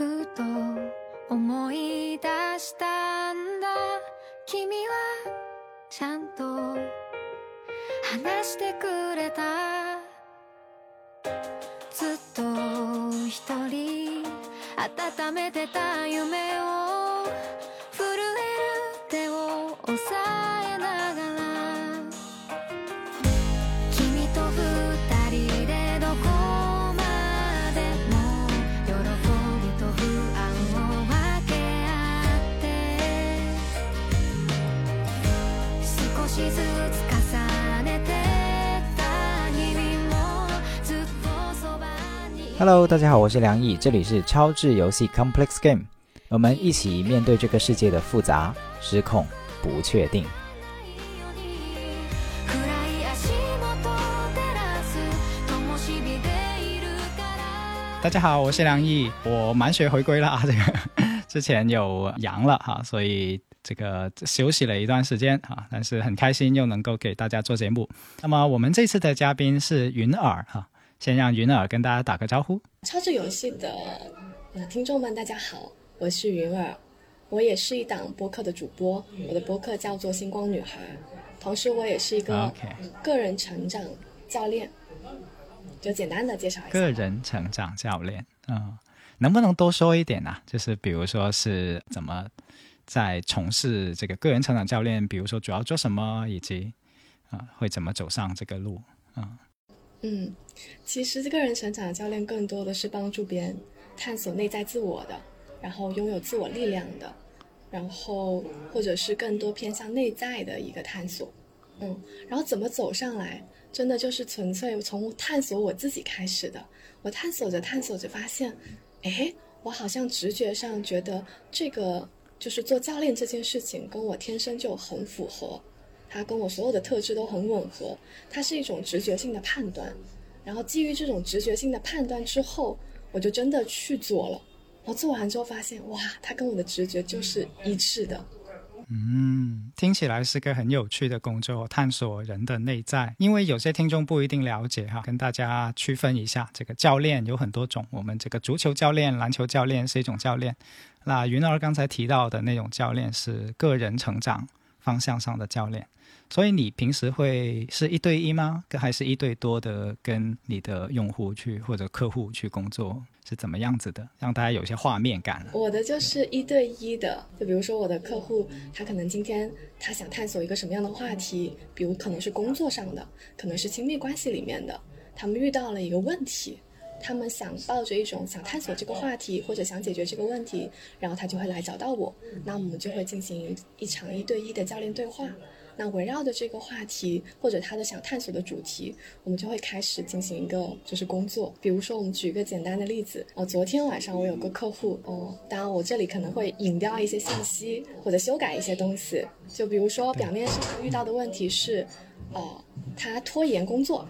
ふと思い出したんだ。君はちゃんと話してくれた。ずっと一人温めてた夢を震える手を押さえ Hello，大家好，我是梁毅，这里是超智游戏 Complex Game，我们一起面对这个世界的复杂、失控、不确定。暗い足元照らす灯火でいるから大家好，我是梁毅，我满血回归了啊！这个之前有阳了哈，所以 这个休息了一段时间啊，但是很开心又能够给大家做节目。那么我们这次的嘉宾是云儿哈，先让云儿跟大家打个招呼。超智游戏的呃听众们，大家好，我是云儿，我也是一档播客的主播，我的播客叫做星光女孩，同时我也是一个个人成长教练，就简单的介绍一下。个人成长教练，嗯，能不能多说一点啊？就是比如说是怎么在从事这个个人成长教练，比如说主要做什么，以及啊、会怎么走上这个路？啊嗯，其实个人成长教练更多的是帮助别人探索内在自我的，然后拥有自我力量的，然后或者是更多偏向内在的一个探索。嗯，然后怎么走上来，真的就是纯粹从探索我自己开始的。我探索着探索着，发现，哎，我好像直觉上觉得这个就是做教练这件事情跟我天生就很符合，它跟我所有的特质都很吻合，它是一种直觉性的判断。然后基于这种直觉性的判断之后，我就真的去做了。然后做完之后发现，哇，它跟我的直觉就是一致的。嗯，听起来是个很有趣的工作，探索人的内在。因为有些听众不一定了解哈，跟大家区分一下，这个教练有很多种。我们这个足球教练、篮球教练是一种教练，那云儿刚才提到的那种教练是个人成长方向上的教练。所以你平时会是一对一吗？还是一对多的跟你的用户去或者客户去工作是怎么样子的？让大家有些画面感。我的就是一对一的，就比如说我的客户，他可能今天他想探索一个什么样的话题，比如可能是工作上的，可能是亲密关系里面的，他们遇到了一个问题，他们想抱着一种想探索这个话题或者想解决这个问题，然后他就会来找到我，那我们就会进行一场一对一的教练对话。那围绕着这个话题或者他的想探索的主题，我们就会开始进行一个就是工作。比如说，我们举一个简单的例子，呃，昨天晚上我有个客户，哦、当然我这里可能会引掉一些信息或者修改一些东西。就比如说，表面上遇到的问题是，呃，他拖延工作，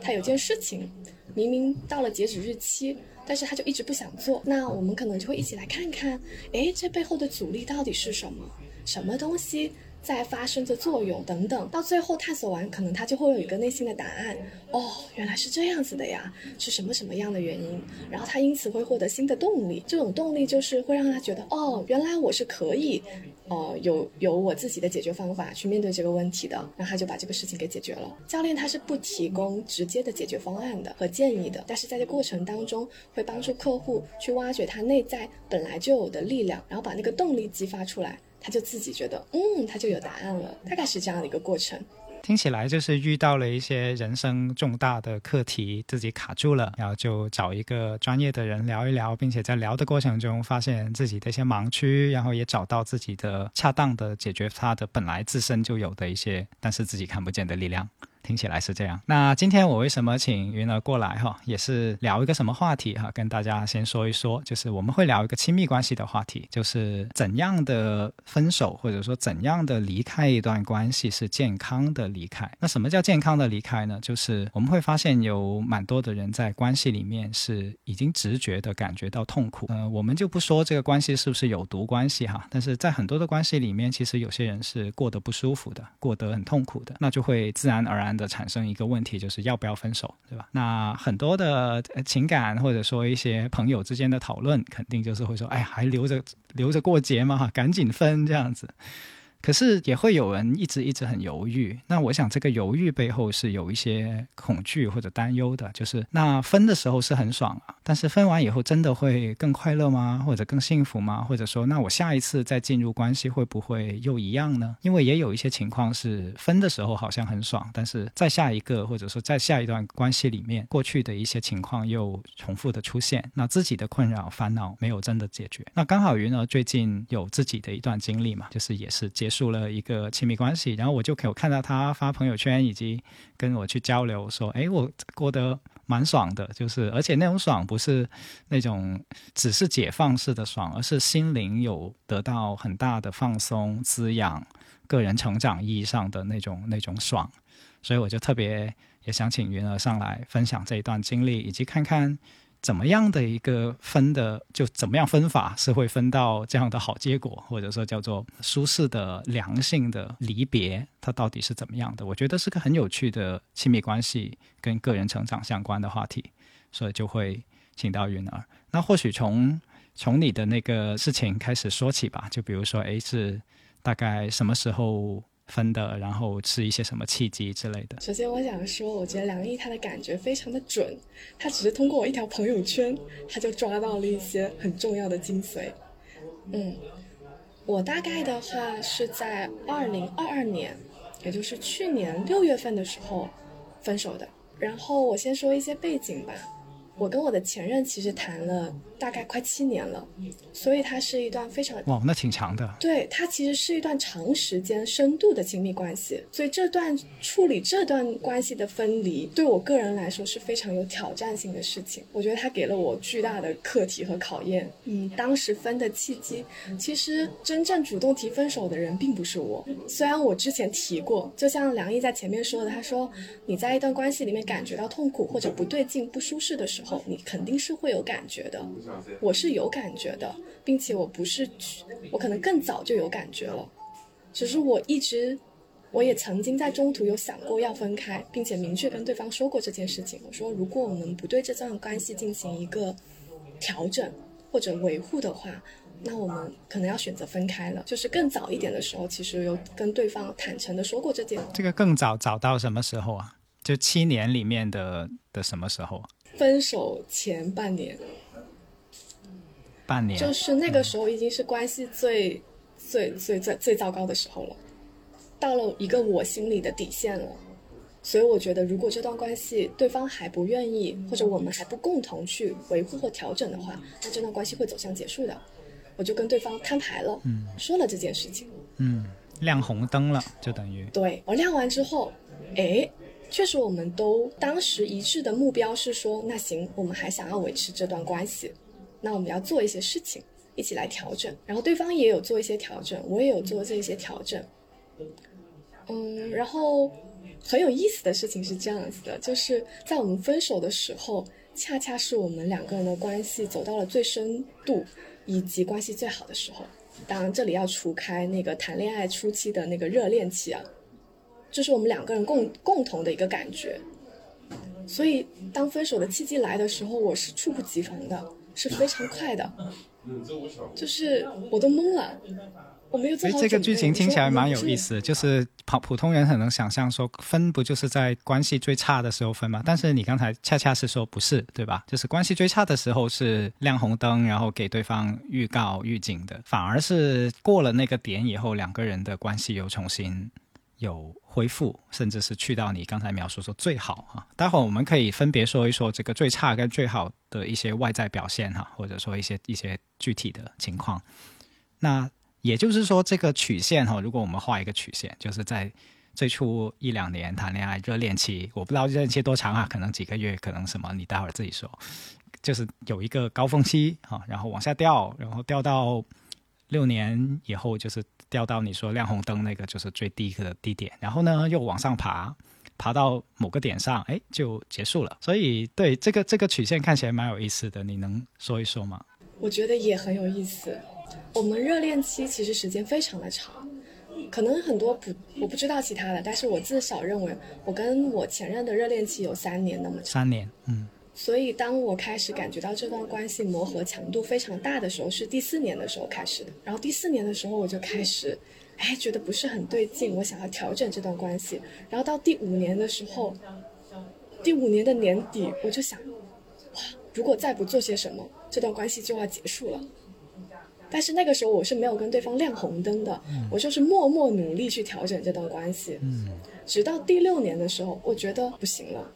他有件事情明明到了截止日期。但是他就一直不想做，那我们可能就会一起来看看，哎，这背后的阻力到底是什么？什么东西在发生着作用等等，到最后探索完，可能他就会有一个内心的答案。哦，原来是这样子的呀，是什么什么样的原因？然后他因此会获得新的动力，这种动力就是会让他觉得，哦，原来我是可以，呃，有有我自己的解决方法去面对这个问题的。然后他就把这个事情给解决了。教练他是不提供直接的解决方案的和建议的，但是在这过程当中会帮助客户去挖掘他内在本来就有的力量，然后把那个动力激发出来。他就自己觉得，嗯，他就有答案了，大概是这样的一个过程。听起来就是遇到了一些人生重大的课题，自己卡住了，然后就找一个专业的人聊一聊，并且在聊的过程中发现自己的一些盲区，然后也找到自己的恰当的解决他的本来自身就有的一些，但是自己看不见的力量。听起来是这样。那今天我为什么请云儿过来哈，也是聊一个什么话题哈？跟大家先说一说，就是我们会聊一个亲密关系的话题，就是怎样的分手或者说怎样的离开一段关系是健康的离开。那什么叫健康的离开呢？就是我们会发现有蛮多的人在关系里面是已经直觉的感觉到痛苦。呃，我们就不说这个关系是不是有毒关系哈，但是在很多的关系里面，其实有些人是过得不舒服的，过得很痛苦的，那就会自然而然。的产生一个问题，就是要不要分手，对吧？那很多的情感或者说一些朋友之间的讨论，肯定就是会说，哎，还留着留着过节嘛，赶紧分这样子。可是也会有人一直一直很犹豫，那我想这个犹豫背后是有一些恐惧或者担忧的，就是那分的时候是很爽啊，但是分完以后真的会更快乐吗？或者更幸福吗？或者说那我下一次再进入关系会不会又一样呢？因为也有一些情况是分的时候好像很爽，但是在下一个或者说在下一段关系里面，过去的一些情况又重复的出现，那自己的困扰烦恼没有真的解决。那刚好云儿最近有自己的一段经历嘛，就是也是接。树了一个亲密关系，然后我就有看到他发朋友圈，以及跟我去交流，说：“哎，我过得蛮爽的，就是而且那种爽不是那种只是解放式的爽，而是心灵有得到很大的放松、滋养、个人成长意义上的那种那种爽。”所以我就特别也想请云儿上来分享这一段经历，以及看看。怎么样的一个分的，就怎么样分法是会分到这样的好结果，或者说叫做舒适的、良性的离别，它到底是怎么样的？我觉得是个很有趣的亲密关系跟个人成长相关的话题，所以就会请到云儿。那或许从从你的那个事情开始说起吧，就比如说，诶，是大概什么时候？分的，然后是一些什么契机之类的。首先，我想说，我觉得梁毅他的感觉非常的准，他只是通过我一条朋友圈，他就抓到了一些很重要的精髓。嗯，我大概的话是在二零二二年，也就是去年六月份的时候分手的。然后我先说一些背景吧，我跟我的前任其实谈了。大概快七年了，所以它是一段非常哇，那挺长的。对，它其实是一段长时间、深度的亲密关系。所以这段处理这段关系的分离，对我个人来说是非常有挑战性的事情。我觉得它给了我巨大的课题和考验。嗯，当时分的契机，其实真正主动提分手的人并不是我。虽然我之前提过，就像梁毅在前面说的，他说你在一段关系里面感觉到痛苦或者不对劲、不舒适的时候，你肯定是会有感觉的。我是有感觉的，并且我不是，我可能更早就有感觉了，只是我一直，我也曾经在中途有想过要分开，并且明确跟对方说过这件事情。我说，如果我们不对这段关系进行一个调整或者维护的话，那我们可能要选择分开了。就是更早一点的时候，其实有跟对方坦诚的说过这件。这个更早早到什么时候啊？就七年里面的的什么时候？分手前半年。半年，就是那个时候已经是关系最最最最最糟糕的时候了，到了一个我心里的底线了，所以我觉得如果这段关系对方还不愿意，或者我们还不共同去维护或调整的话，那这段关系会走向结束的。我就跟对方摊牌了，嗯，说了这件事情，嗯，亮红灯了，就等于。对我亮完之后，哎，确实我们都当时一致的目标是说，那行，我们还想要维持这段关系。那我们要做一些事情，一起来调整。然后对方也有做一些调整，我也有做这些调整。嗯，然后很有意思的事情是这样子的，就是在我们分手的时候，恰恰是我们两个人的关系走到了最深度以及关系最好的时候。当然，这里要除开那个谈恋爱初期的那个热恋期啊，这是我们两个人共共同的一个感觉。所以，当分手的契机来的时候，我是猝不及防的。是非常快的，就是我都懵了，我没有做好这个剧情听起来蛮有意思，就是普普通人很能想象说分不就是在关系最差的时候分吗？但是你刚才恰恰是说不是，对吧？就是关系最差的时候是亮红灯，然后给对方预告预警的，反而是过了那个点以后，两个人的关系又重新有。恢复，甚至是去到你刚才描述说最好哈。待会儿我们可以分别说一说这个最差跟最好的一些外在表现哈，或者说一些一些具体的情况。那也就是说，这个曲线哈，如果我们画一个曲线，就是在最初一两年谈恋爱热恋期，我不知道热恋期多长啊，可能几个月，可能什么，你待会儿自己说。就是有一个高峰期哈，然后往下掉，然后掉到。六年以后，就是掉到你说亮红灯那个，就是最低的低点，然后呢又往上爬，爬到某个点上，哎，就结束了。所以，对这个这个曲线看起来蛮有意思的，你能说一说吗？我觉得也很有意思。我们热恋期其实时间非常的长，可能很多不我不知道其他的，但是我至少认为我跟我前任的热恋期有三年那么长。三年，嗯，所以当我开始感觉到这段关系磨合强度非常大的时候，是第四年的时候开始的。然后第四年的时候，我就开始，哎，觉得不是很对劲，我想要调整这段关系。然后到第五年的时候，第五年的年底，我就想，哇，如果再不做些什么，这段关系就要结束了。但是那个时候我是没有跟对方亮红灯的，我就是默默努力去调整这段关系。嗯，直到第六年的时候，我觉得不行了，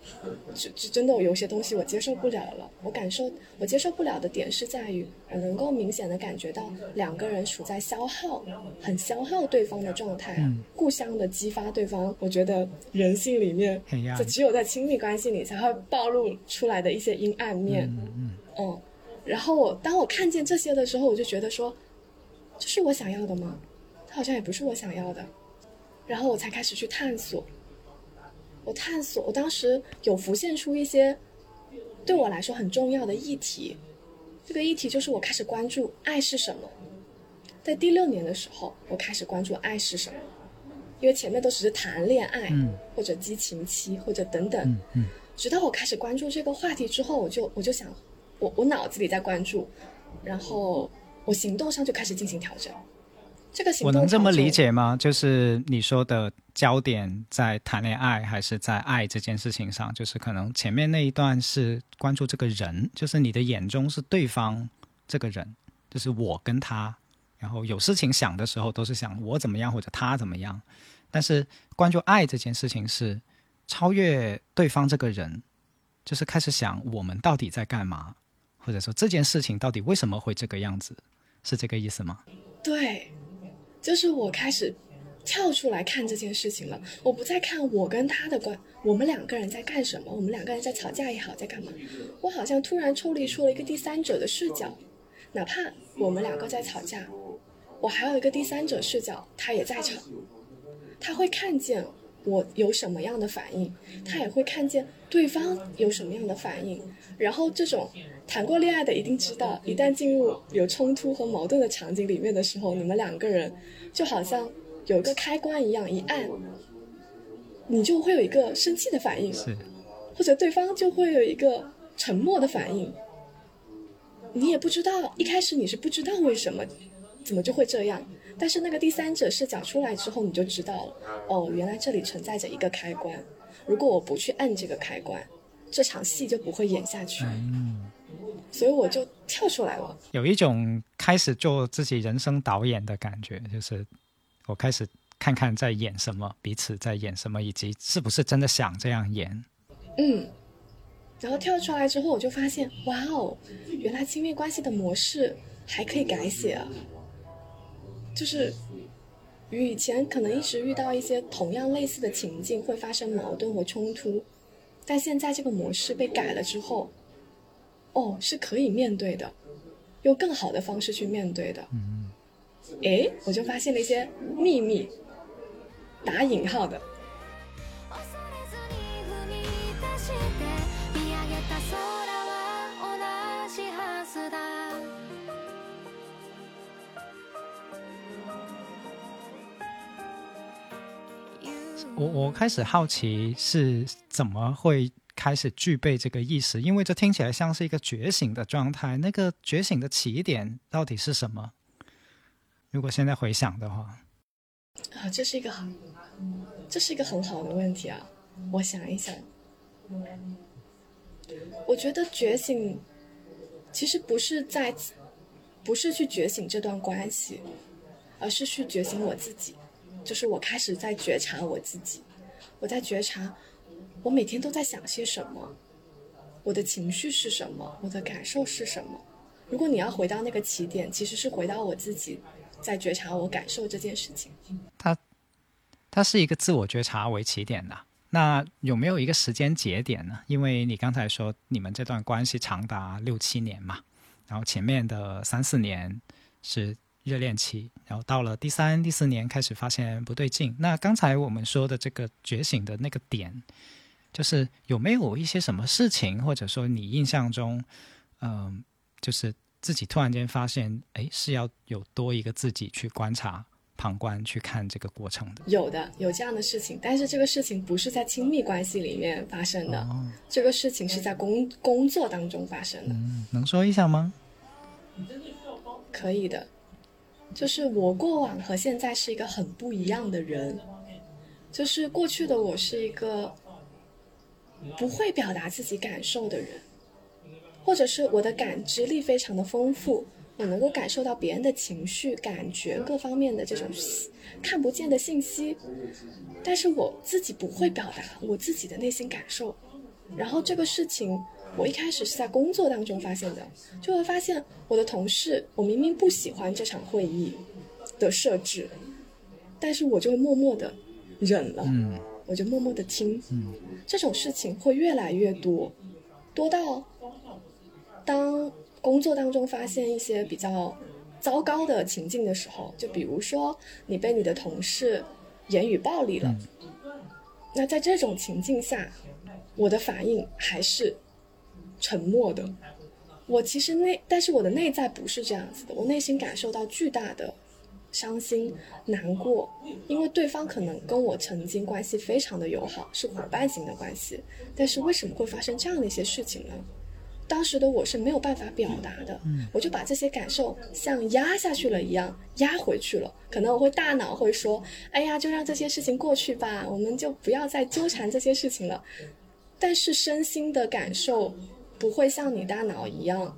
就就真的有些东西我接受不了了。我感受我接受不了的点是在于，我能够明显的感觉到两个人处在消耗，很消耗对方的状态，嗯互相的激发对方。我觉得人性里面黑暗这只有在亲密关系里才会暴露出来的一些阴暗面。嗯嗯嗯，然后我当我看见这些的时候，我就觉得说，这是我想要的吗？它好像也不是我想要的。然后我才开始去探索。我探索，我当时有浮现出一些对我来说很重要的议题。这个议题就是我开始关注爱是什么。在第六年的时候，我开始关注爱是什么，因为前面都只是谈恋爱，嗯或者激情期，或者等等。嗯嗯直到我开始关注这个话题之后，我就我就想，我我脑子里在关注，然后我行动上就开始进行调整。这个行我能这么理，解吗？就是你说的焦点在谈恋爱，还是在爱这件事情上？就是可能前面那一段是关注这个人，就是你的眼中是对方这个人，就是我跟他，然后有事情想的时候都是想我怎么样或者他怎么样，但是关注爱这件事情是超越对方这个人，就是开始想我们到底在干嘛，或者说这件事情到底为什么会这个样子，是这个意思吗？对，就是我开始跳出来看这件事情了。我不再看我跟他的关，我们两个人在干什么，我们两个人在吵架也好，在干嘛。我好像突然抽离出了一个第三者的视角，哪怕我们两个在吵架，我还有一个第三者视角，他也在吵，他会看见我有什么样的反应，他也会看见对方有什么样的反应。然后这种谈过恋爱的一定知道，一旦进入有冲突和矛盾的场景里面的时候，你们两个人就好像有一个开关一样，一按，你就会有一个生气的反应，或者对方就会有一个沉默的反应。你也不知道，一开始你是不知道为什么，怎么就会这样。但是那个第三者视角出来之后，你就知道了，哦，原来这里存在着一个开关。如果我不去按这个开关，这场戏就不会演下去。所以我就跳出来了。有一种开始做自己人生导演的感觉，就是我开始看看在演什么，彼此在演什么，以及是不是真的想这样演。嗯，然后跳出来之后，我就发现，哇哦，原来亲密关系的模式还可以改写啊！就是与以前可能一直遇到一些同样类似的情境会发生矛盾和冲突，但现在这个模式被改了之后，哦，是可以面对的，用更好的方式去面对的。嗯，诶，我就发现了一些秘密，打引号的。我我开始好奇是怎么会开始具备这个意识，因为这听起来像是一个觉醒的状态。那个觉醒的起点到底是什么？如果现在回想的话，啊，这是一个很，这是一个很好的问题啊！我想一想，我觉得觉醒其实不是在，不是去觉醒这段关系，而是去觉醒我自己。就是我开始在觉察我自己，我在觉察我每天都在想些什么，我的情绪是什么，我的感受是什么。如果你要回到那个起点，其实是回到我自己，在觉察我感受这件事情。它它是一个自我觉察为起点的。那有没有一个时间节点呢？因为你刚才说你们这段关系长达六七年嘛，然后前面的三四年是热恋期，然后到了第三、第四年开始发现不对劲。那刚才我们说的这个觉醒的那个点，就是有没有一些什么事情，或者说你印象中，嗯、就是自己突然间发现，哎，是要有多一个自己去观察旁旁观去看这个过程的？有的，有这样的事情，但是这个事情不是在亲密关系里面发生的，哦，这个事情是在工工作当中发生的。嗯，能说一下吗？可以的，就是我过往和现在是一个很不一样的人，就是过去的我是一个不会表达自己感受的人，或者是我的感知力非常的丰富，我能够感受到别人的情绪、感觉各方面的这种看不见的信息，但是我自己不会表达我自己的内心感受，然后这个事情。我一开始是在工作当中发现的，就会发现我的同事，我明明不喜欢这场会议的设置，但是我就会默默的忍了，嗯我就默默的听，嗯。这种事情会越来越多，多到当工作当中发现一些比较糟糕的情境的时候，就比如说你被你的同事言语暴力了，那在这种情境下，我的反应还是沉默的。我其实内，但是我的内在不是这样子的，我内心感受到巨大的伤心、难过，因为对方可能跟我曾经关系非常的友好，是伙伴型的关系，但是为什么会发生这样的一些事情呢？当时的我是没有办法表达的，我就把这些感受像压下去了一样压回去了。可能我会大脑会说：“哎呀，就让这些事情过去吧，我们就不要再纠缠这些事情了。”但是身心的感受不会像你大脑一样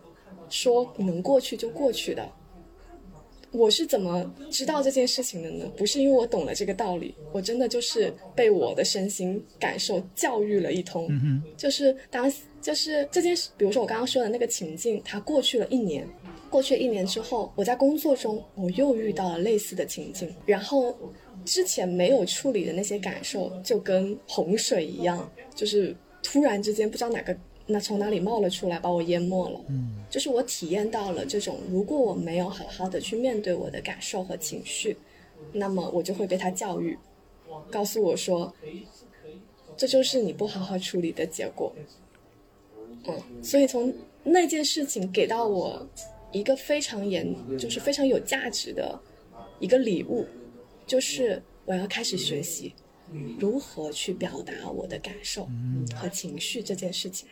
说能过去就过去的。我是怎么知道这件事情的呢？不是因为我懂了这个道理，我真的就是被我的身心感受教育了一通。嗯就是当就是这件事，比如说我刚刚说的那个情境，它过去了一年，过去了一年之后，我在工作中我又遇到了类似的情境，然后之前没有处理的那些感受，就跟洪水一样，就是突然之间不知道哪个那从哪里冒了出来，把我淹没了。嗯就是我体验到了这种，如果我没有好好的去面对我的感受和情绪，那么我就会被他教育，告诉我说，这就是你不好好处理的结果。嗯，所以从那件事情给到我一个非常严，就是非常有价值的一个礼物，就是我要开始学习如何去表达我的感受和情绪这件事情。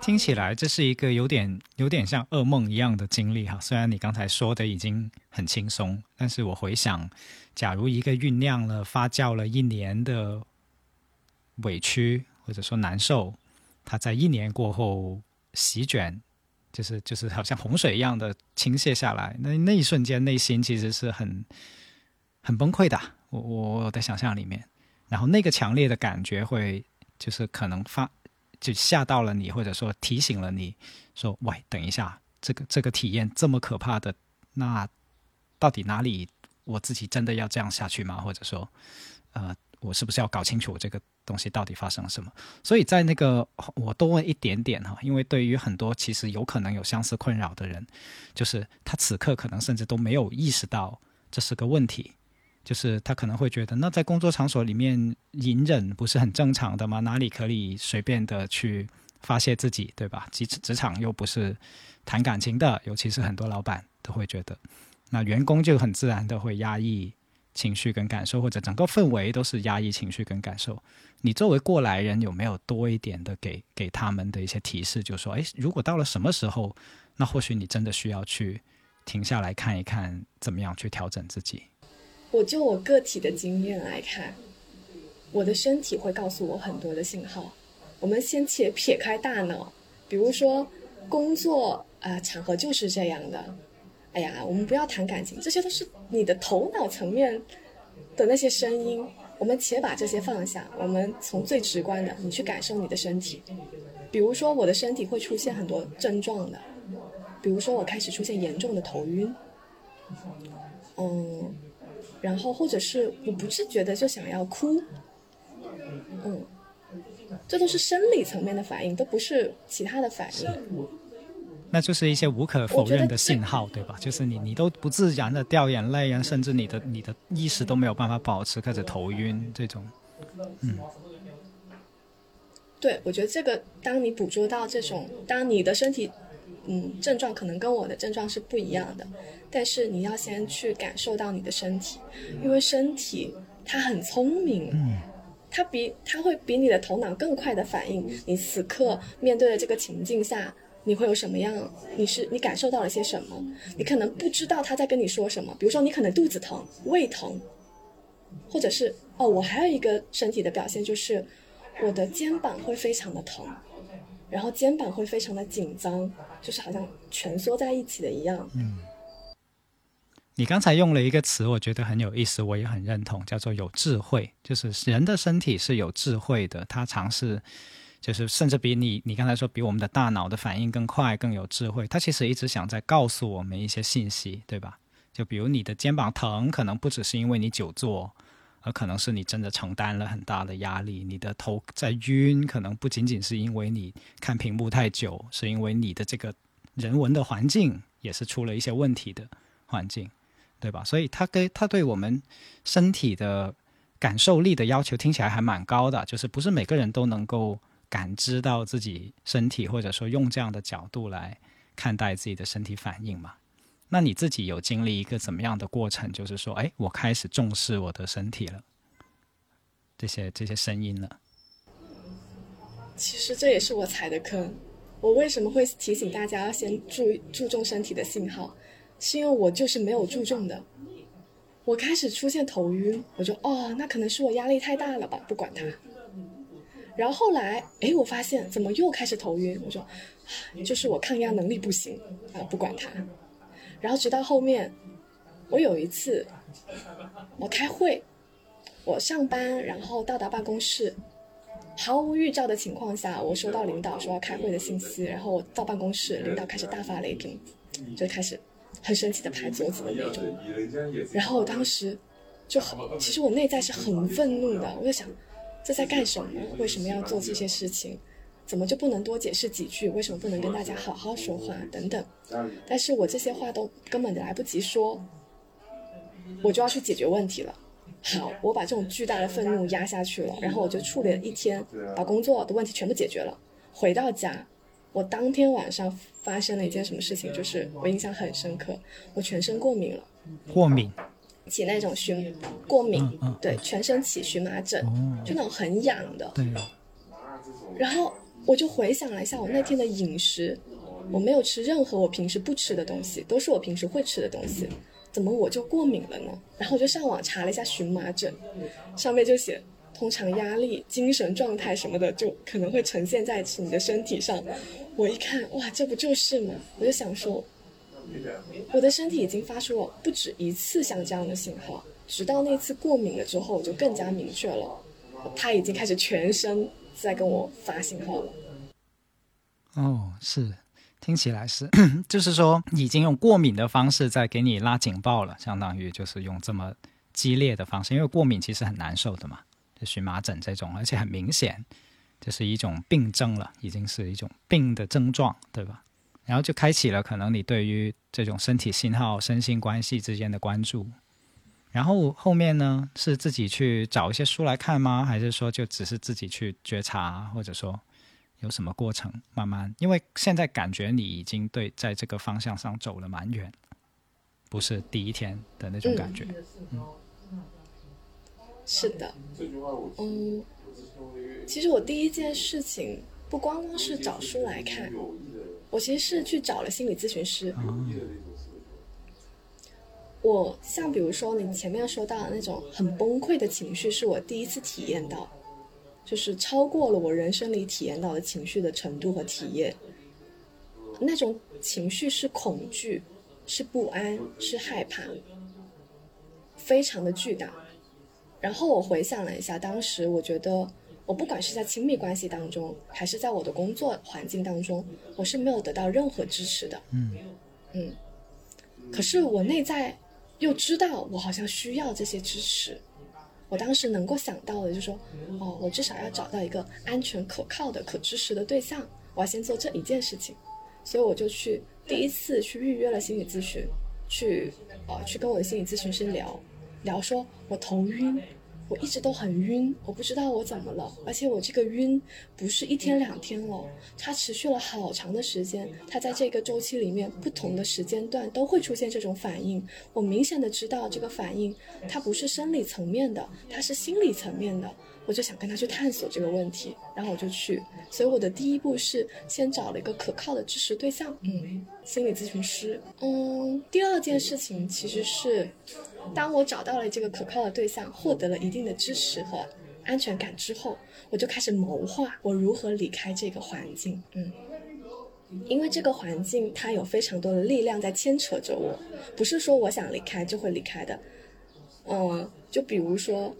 听起来这是一个有点有点像噩梦一样的经历哈。虽然你刚才说的已经很轻松，但是我回想，假如一个酝酿了、发酵了一年的委屈或者说难受，它在一年过后席卷，就是就是好像洪水一样的倾泻下来，那那一瞬间内心其实是很很崩溃的。我我我的想象里面，然后那个强烈的感觉会就是可能发。就吓到了你，或者说提醒了你，说：“喂，等一下，这个这个体验这么可怕的，那到底哪里我自己真的要这样下去吗？或者说，呃，我是不是要搞清楚这个东西到底发生了什么？”所以在那个，我多问一点点哈，因为对于很多其实有可能有相似困扰的人，就是他此刻可能甚至都没有意识到这是个问题。就是他可能会觉得，那在工作场所里面隐忍不是很正常的吗？哪里可以随便的去发泄自己，对吧？职职场又不是谈感情的，尤其是很多老板都会觉得，那员工就很自然的会压抑情绪跟感受，或者整个氛围都是压抑情绪跟感受。你作为过来人，有没有多一点的给给他们的一些提示？就说，诶，如果到了什么时候，那或许你真的需要去停下来看一看，怎么样去调整自己。我就我个体的经验来看，我的身体会告诉我很多的信号。我们先且撇开大脑，比如说工作啊、场合就是这样的。哎呀，我们不要谈感情，这些都是你的头脑层面的那些声音。我们且把这些放下，我们从最直观的，你去感受你的身体。比如说，我的身体会出现很多症状的，比如说我开始出现严重的头晕，嗯。然后，或者是我不自觉的就想要哭，嗯，这都是生理层面的反应，都不是其他的反应。那就是一些无可否认的信号，对吧？就是你，你都不自然的掉眼泪啊，甚至你的你的意识都没有办法保持，开始头晕这种，嗯。对，我觉得这个，当你捕捉到这种，当你的身体嗯，症状可能跟我的症状是不一样的，但是你要先去感受到你的身体，因为身体它很聪明，它比它会比你的头脑更快的反应你此刻面对的这个情境下你会有什么样，你是你感受到了些什么，你可能不知道他在跟你说什么，比如说你可能肚子疼、胃疼，或者是哦，我还有一个身体的表现就是我的肩膀会非常的疼。然后肩膀会非常的紧张，就是好像蜷缩在一起的一样。嗯，你刚才用了一个词，我觉得很有意思，我也很认同，叫做有智慧。就是人的身体是有智慧的，它尝试，就是甚至比你你刚才说比我们的大脑的反应更快、更有智慧。它其实一直想在告诉我们一些信息，对吧？就比如你的肩膀疼，可能不只是因为你久坐。而可能是你真的承担了很大的压力，你的头在晕，可能不仅仅是因为你看屏幕太久，是因为你的这个人文的环境也是出了一些问题的环境，对吧？所以他跟他对我们身体的感受力的要求听起来还蛮高的，就是不是每个人都能够感知到自己身体，或者说用这样的角度来看待自己的身体反应嘛？那你自己有经历一个怎么样的过程？就是说，哎，我开始重视我的身体了，这些这些声音了。其实这也是我踩的坑。我为什么会提醒大家要先注注重身体的信号？是因为我就是没有注重的。我开始出现头晕，我就哦，那可能是我压力太大了吧，不管它。然后后来，哎，我发现怎么又开始头晕？我说，就是我抗压能力不行啊，不管它。然后直到后面，我有一次，我开会，我上班，然后到达办公室，毫无预兆的情况下，我收到领导说要开会的信息，然后我到办公室，领导开始大发雷霆，就开始很生气的拍桌子的那种。然后我当时就很，其实我内在是很愤怒的，我就想这在干什么？为什么要做这些事情？怎么就不能多解释几句？为什么不能跟大家好好说话？等等。但是我这些话都根本来不及说，我就要去解决问题了。好，我把这种巨大的愤怒压下去了，然后我就处理了一天，把工作的问题全部解决了。回到家，我当天晚上发生了一件什么事情？就是我印象很深刻，我全身过敏了。过敏？起那种荨过敏？对，全身起荨麻疹，就那种很痒的。对。然后。我就回想了一下我那天的饮食，我没有吃任何我平时不吃的东西，都是我平时会吃的东西，怎么我就过敏了呢？然后我就上网查了一下荨麻疹，上面就写通常压力、精神状态什么的就可能会呈现在你的身体上。我一看，哇，这不就是吗？我就想说，我的身体已经发出了不止一次像这样的信号，直到那次过敏了之后，我就更加明确了，它已经开始全身。在跟我发信号了。哦，是，听起来是，就是说已经用过敏的方式在给你拉警报了，相当于就是用这么激烈的方式，因为过敏其实很难受的嘛，就荨麻疹这种，而且很明显，这是一种病症了，已经是一种病的症状，对吧？然后就开启了可能你对于这种身体信号、身心关系之间的关注。然后后面呢，是自己去找一些书来看吗？还是说就只是自己去觉察，或者说有什么过程慢慢？因为现在感觉你已经对在这个方向上走了蛮远，不是第一天的那种感觉。嗯，是的。嗯，其实我第一件事情不光光是找书来看，我其实是去找了心理咨询师。我像比如说你前面说到的那种很崩溃的情绪，是我第一次体验到，就是超过了我人生里体验到的情绪的程度和体验。那种情绪是恐惧，是不安，是害怕，非常的巨大。然后我回想了一下，当时我觉得，我不管是在亲密关系当中，还是在我的工作环境当中，我是没有得到任何支持的。嗯嗯，可是我内在。又知道我好像需要这些支持，我当时能够想到的就是说，哦，我至少要找到一个安全可靠的可支持的对象，我要先做这一件事情，所以我就去第一次去预约了心理咨询，去，呃，去跟我的心理咨询师聊，聊说我头晕，我一直都很晕，我不知道我怎么了，而且我这个晕不是一天两天了，它持续了好长的时间，它在这个周期里面不同的时间段都会出现这种反应。我明显的知道这个反应它不是生理层面的，它是心理层面的。我就想跟他去探索这个问题，然后我就去。所以我的第一步是先找了一个可靠的支持对象，嗯，心理咨询师。嗯，第二件事情其实是。当我找到了这个可靠的对象，获得了一定的支持和安全感之后，我就开始谋划我如何离开这个环境。嗯，因为这个环境它有非常多的力量在牵扯着我，不是说我想离开就会离开的。嗯，就比如说，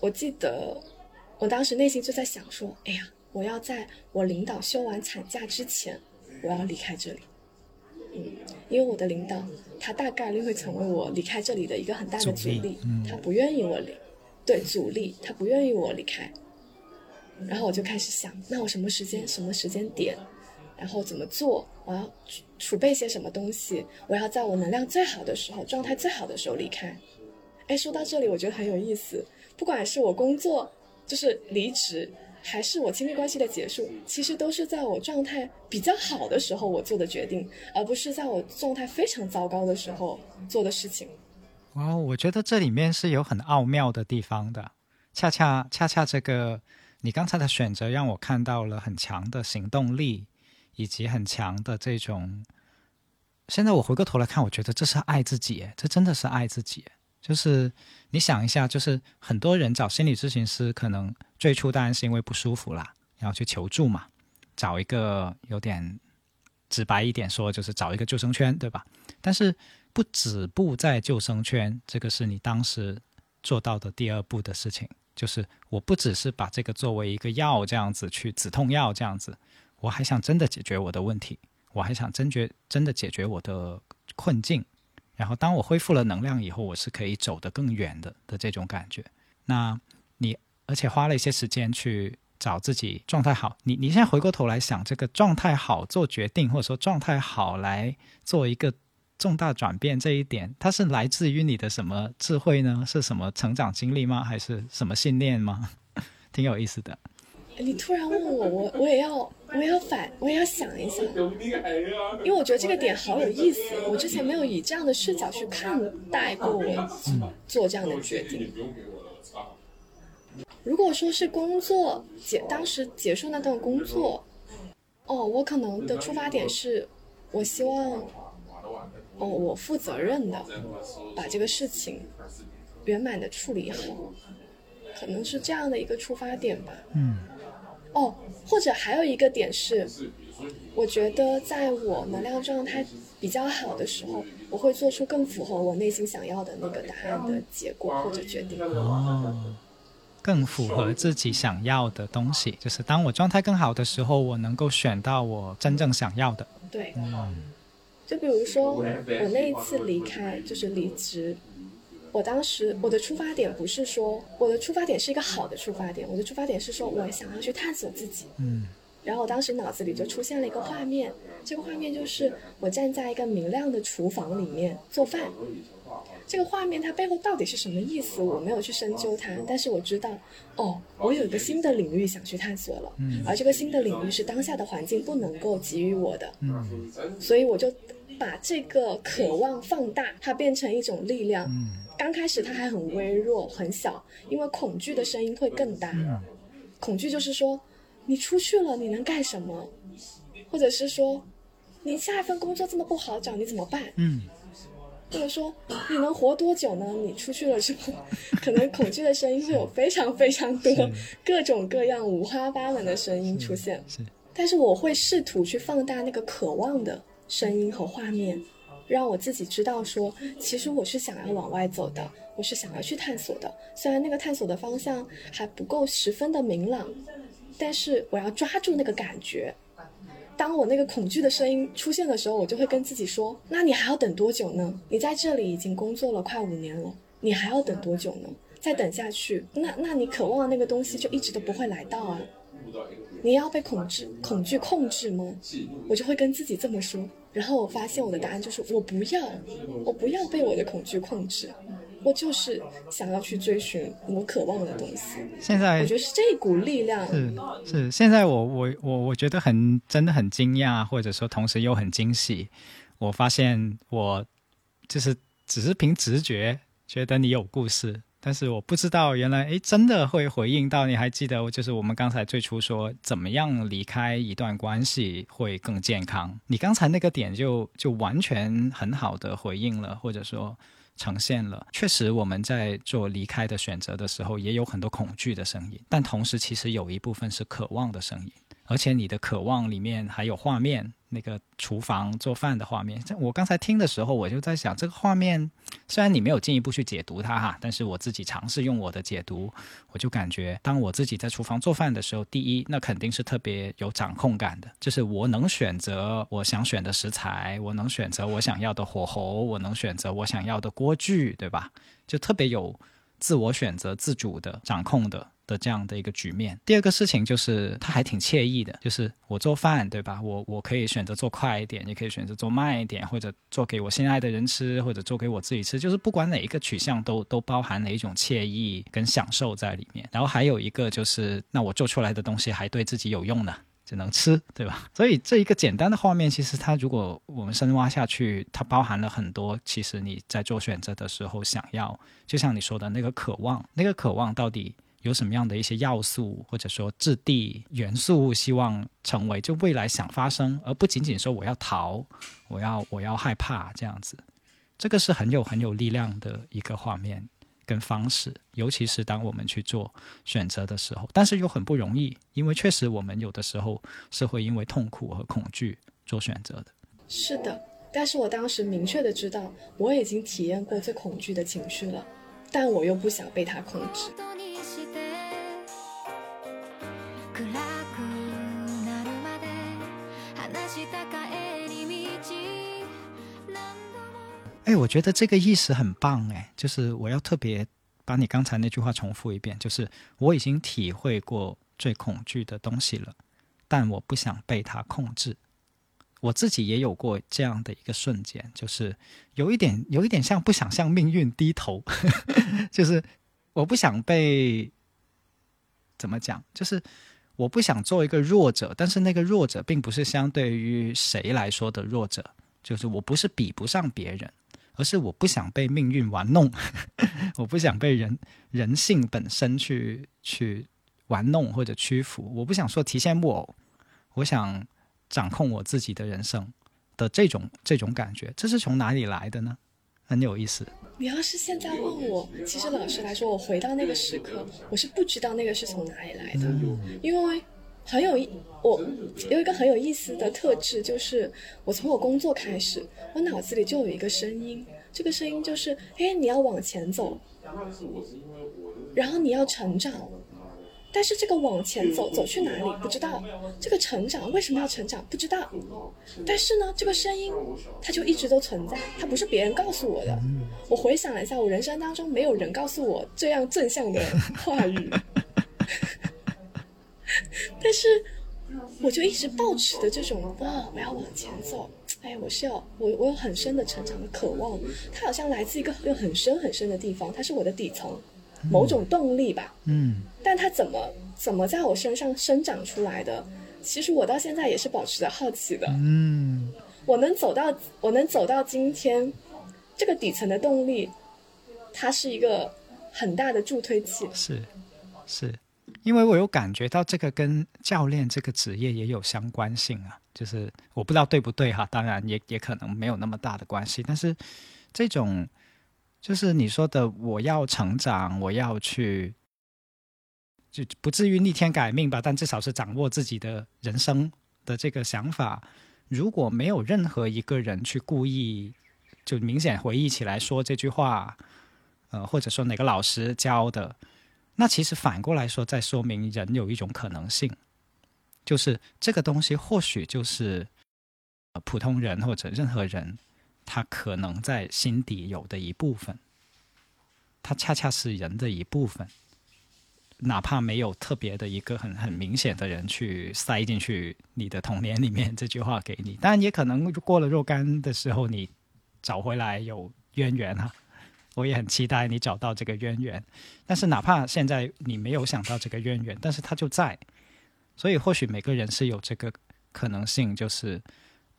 我记得我当时内心就在想说，哎呀，我要在我领导休完产假之前，我要离开这里。嗯，因为我的领导，他大概率会成为我离开这里的一个很大的阻力，他不愿意我离，对阻力，他不愿意我离开。然后我就开始想，那我什么时间、什么时间点，然后怎么做？我要储备些什么东西？我要在我能量最好的时候、状态最好的时候离开。哎，说到这里，我觉得很有意思。不管是我工作，就是离职。还是我亲密关系的结束，其实都是在我状态比较好的时候我做的决定，而不是在我状态非常糟糕的时候做的事情。哇，我觉得这里面是有很奥妙的地方的。恰恰恰恰，这个你刚才的选择让我看到了很强的行动力，以及很强的这种。现在我回过头来看，我觉得这是爱自己，这真的是爱自己。就是你想一下，就是很多人找心理咨询师，可能最初当然是因为不舒服啦，然后去求助嘛，找一个有点直白一点说，就是找一个救生圈，对吧？但是不止步在救生圈，这个是你当时做到的第二步的事情，就是我不只是把这个作为一个药这样子去止痛药这样子，我还想真的解决我的问题，我还想真觉真的解决我的困境。然后，当我恢复了能量以后，我是可以走得更远的的这种感觉。那你而且花了一些时间去找自己状态好。你你现在回过头来想，这个状态好做决定，或者说状态好来做一个重大转变，这一点它是来自于你的什么智慧呢？是什么成长经历吗？还是什么信念吗？挺有意思的。你突然问我，我我也要，我也要反，我也要想一想，因为我觉得这个点好有意思。我之前没有以这样的视角去看待过我做这样的决定。如果说是工作结，当时结束那段工作，哦，我可能的出发点是，我希望，哦，我负责任的把这个事情圆满的处理好，可能是这样的一个出发点吧。嗯。哦，或者还有一个点是，我觉得在我能量状态比较好的时候，我会做出更符合我内心想要的那个答案的结果或者决定。哦，更符合自己想要的东西，就是当我状态更好的时候，我能够选到我真正想要的。对，嗯就比如说我那一次离开，就是离职。我当时我的出发点不是说我的出发点是一个好的出发点，我的出发点是说我想要去探索自己。嗯，然后我当时脑子里就出现了一个画面，这个画面就是我站在一个明亮的厨房里面做饭。这个画面它背后到底是什么意思？我没有去深究它，但是我知道，哦，我有一个新的领域想去探索了。嗯，而这个新的领域是当下的环境不能够给予我的。嗯，所以我就把这个渴望放大，它变成一种力量。嗯。刚开始它还很微弱、很小，因为恐惧的声音会更大。恐惧就是说，你出去了你能干什么？或者是说，你下一份工作这么不好找，你怎么办？嗯。或者说，你能活多久呢？你出去了之后，可能恐惧的声音会有非常非常多、各种各样、五花八门的声音出现。是。但是我会试图去放大那个渴望的声音和画面。让我自己知道，说其实我是想要往外走的，我是想要去探索的。虽然那个探索的方向还不够十分的明朗，但是我要抓住那个感觉。当我那个恐惧的声音出现的时候，我就会跟自己说：“那你还要等多久呢？你在这里已经工作了快五年了，你还要等多久呢？再等下去，那那你渴望的那个东西就一直都不会来到啊！你要被恐惧恐惧控制吗？我就会跟自己这么说。”然后我发现我的答案就是我不要，我不要被我的恐惧控制，我就是想要去追寻我渴望的东西。现在我觉得是这一股力量。是是，现在我我我我觉得很真的很惊讶，或者说同时又很惊喜。我发现我就是只是凭直觉觉得你有故事。但是我不知道，原来诶，真的会回应到。你还记得，就是我们刚才最初说，怎么样离开一段关系会更健康？你刚才那个点就就完全很好的回应了，或者说呈现了。确实，我们在做离开的选择的时候，也有很多恐惧的声音，但同时其实有一部分是渴望的声音。而且你的渴望里面还有画面，那个厨房做饭的画面。我刚才听的时候，我就在想，这个画面虽然你没有进一步去解读它哈，但是我自己尝试用我的解读，我就感觉，当我自己在厨房做饭的时候，第一，那肯定是特别有掌控感的，就是我能选择我想选的食材，我能选择我想要的火候，我能选择我想要的锅具，对吧？就特别有自我选择、自主的掌控的。的这样的一个局面。第二个事情就是，它还挺惬意的，就是我做饭，对吧？我我可以选择做快一点，也可以选择做慢一点，或者做给我心爱的人吃，或者做给我自己吃。就是不管哪一个取向，都都包含了一种惬意跟享受在里面。然后还有一个就是，那我做出来的东西还对自己有用呢，只能吃，对吧？所以这一个简单的画面，其实它如果我们深挖下去，它包含了很多。其实你在做选择的时候，想要就像你说的那个渴望，那个渴望到底。有什么样的一些要素，或者说质地元素，希望成为就未来想发生，而不仅仅说我要逃，我要我要害怕这样子，这个是很有很有力量的一个画面跟方式，尤其是当我们去做选择的时候，但是又很不容易，因为确实我们有的时候是会因为痛苦和恐惧做选择的。是的，但是我当时明确的知道，我已经体验过最恐惧的情绪了，但我又不想被它控制。哎，我觉得这个意识很棒哎，就是我要特别把你刚才那句话重复一遍，就是我已经体会过最恐惧的东西了，但我不想被它控制。我自己也有过这样的一个瞬间，就是有一点有一点像不想向命运低头，就是我不想被怎么讲，就是我不想做一个弱者，但是那个弱者并不是相对于谁来说的弱者，就是我不是比不上别人。而是我不想被命运玩弄，我不想被人人性本身去去玩弄或者屈服，我不想说提线木偶，我想掌控我自己的人生的这种这种感觉，这是从哪里来的呢？很有意思。你要是现在问我，其实老实来说，我回到那个时刻，我是不知道那个是从哪里来的，因为。很有意，我有一个很有意思的特质，就是我从我工作开始，我脑子里就有一个声音，这个声音就是：哎，你要往前走，然后你要成长，但是这个往前走走去哪里不知道，这个成长为什么要成长不知道，但是呢，这个声音它就一直都存在，它不是别人告诉我的。我回想了一下，我人生当中没有人告诉我这样正向的话语。但是，我就一直保持的这种哇，我要往前走，哎，我是要我我有很深的成长的渴望，它好像来自一个有很深很深的地方，它是我的底层，某种动力吧，嗯，但它怎么怎么在我身上生长出来的？其实我到现在也是保持着好奇的，嗯，我能走到我能走到今天，这个底层的动力，它是一个很大的助推器，是是。因为我有感觉到这个跟教练这个职业也有相关性啊，就是我不知道对不对哈，当然也也可能没有那么大的关系，但是这种就是你说的我要成长，我要去，就不至于逆天改命吧，但至少是掌握自己的人生的这个想法，如果没有任何一个人去故意就明显回忆起来说这句话，呃，或者说哪个老师教的。那其实反过来说，在说明人有一种可能性，就是这个东西或许就是普通人或者任何人他可能在心底有的一部分，它恰恰是人的一部分，哪怕没有特别的一个很很明显的人去塞进去你的童年里面这句话给你，当然也可能过了若干的时候你找回来有渊源哈。我也很期待你找到这个渊源。但是哪怕现在你没有想到这个渊源，但是它就在。所以或许每个人是有这个可能性，就是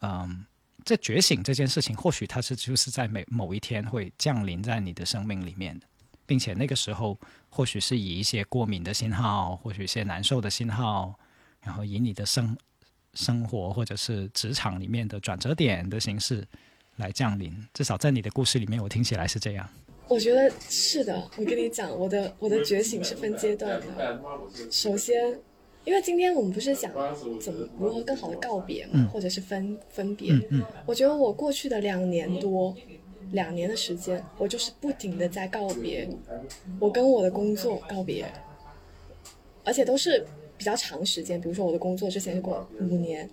嗯，这觉醒这件事情，或许它是就是在每某一天会降临在你的生命里面的，并且那个时候或许是以一些过敏的信号，或许一些难受的信号，然后以你的生生活或者是职场里面的转折点的形式来降临。至少在你的故事里面，我听起来是这样。我觉得是的。我跟你讲，我的我的觉醒是分阶段的。首先，因为今天我们不是讲怎么如何更好的告别嘛，或者是分分别。我觉得我过去的两年多，两年的时间，我就是不停的在告别，我跟我的工作告别，而且都是比较长时间。比如说我的工作之前过五年，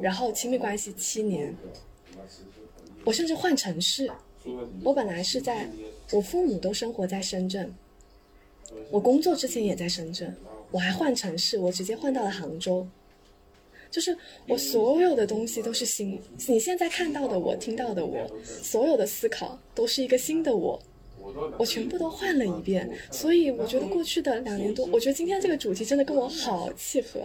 然后亲密关系七年，我甚至换城市。我本来是在，我父母都生活在深圳，我工作之前也在深圳，我还换城市，我直接换到了杭州，就是我所有的东西都是新，你现在看到的我，听到的我，所有的思考都是一个新的我，我全部都换了一遍，所以我觉得过去的两年多，我觉得今天这个主题真的跟我好契合，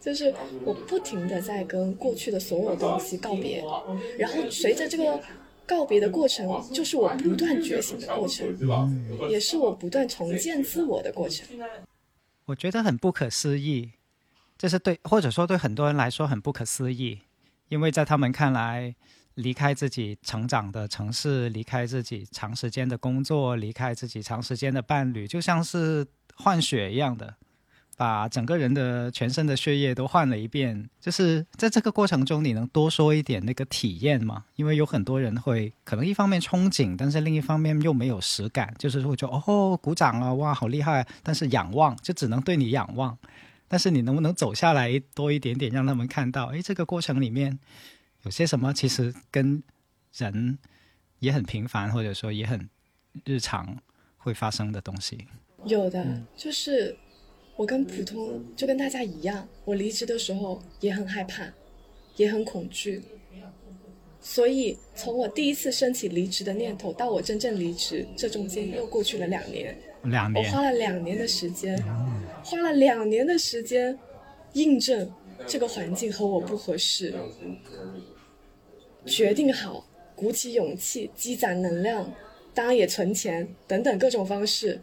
就是我不停的在跟过去的所有东西告别，然后随着这个。告别的过程，就是我不断觉醒的过程，也是我不断重建自我的过程。我觉得很不可思议，这是对，或者说对很多人来说很不可思议，因为在他们看来，离开自己成长的城市，离开自己长时间的工作，离开自己长时间的伴侣，就像是换血一样的。把整个人的全身的血液都换了一遍，就是在这个过程中，你能多说一点那个体验吗？因为有很多人会可能一方面憧憬，但是另一方面又没有实感，就是会说哦，鼓掌啊，哇，好厉害！但是仰望就只能对你仰望，但是你能不能走下来多一点点，让他们看到，哎，这个过程里面有些什么其实跟人也很平凡，或者说也很日常会发生的东西。有的，就是。我跟普通就跟大家一样，我离职的时候也很害怕，也很恐惧。所以从我第一次升起离职的念头到我真正离职，这中间又过去了两年。两年。我花了两年的时间，花了两年的时间，印证这个环境和我不合适。决定好，鼓起勇气，积攒能量，当然也存钱等等各种方式。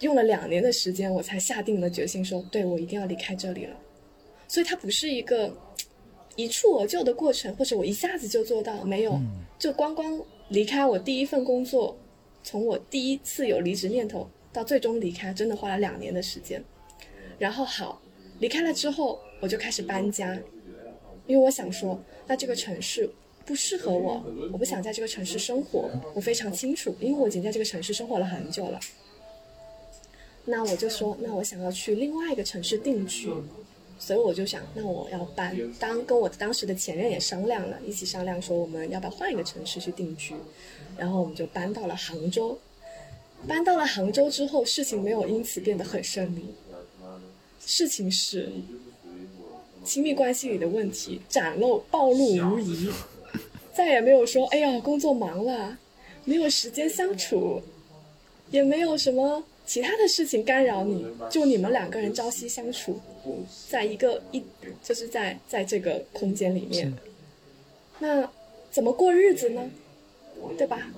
用了两年的时间，我才下定了决心，说对我一定要离开这里了。所以它不是一个一蹴而就的过程，或者我一下子就做到，没有，就光光离开我第一份工作，从我第一次有离职念头到最终离开，真的花了两年的时间。然后好，离开了之后，我就开始搬家，因为我想说，那这个城市不适合我，我不想在这个城市生活。我非常清楚，因为我已经在这个城市生活了很久了。那我就说，那我想要去另外一个城市定居，所以我就想，那我要搬。当跟我当时的前任也商量了，一起商量说，我们要不要换一个城市去定居？然后我们就搬到了杭州。搬到了杭州之后，事情没有因此变得很顺利。事情是，亲密关系里的问题展露暴露无遗，再也没有说，哎呀，工作忙了，没有时间相处，也没有什么。其他的事情干扰你，就你们两个人朝夕相处，在一个一就是在在这个空间里面，那怎么过日子呢？对吧？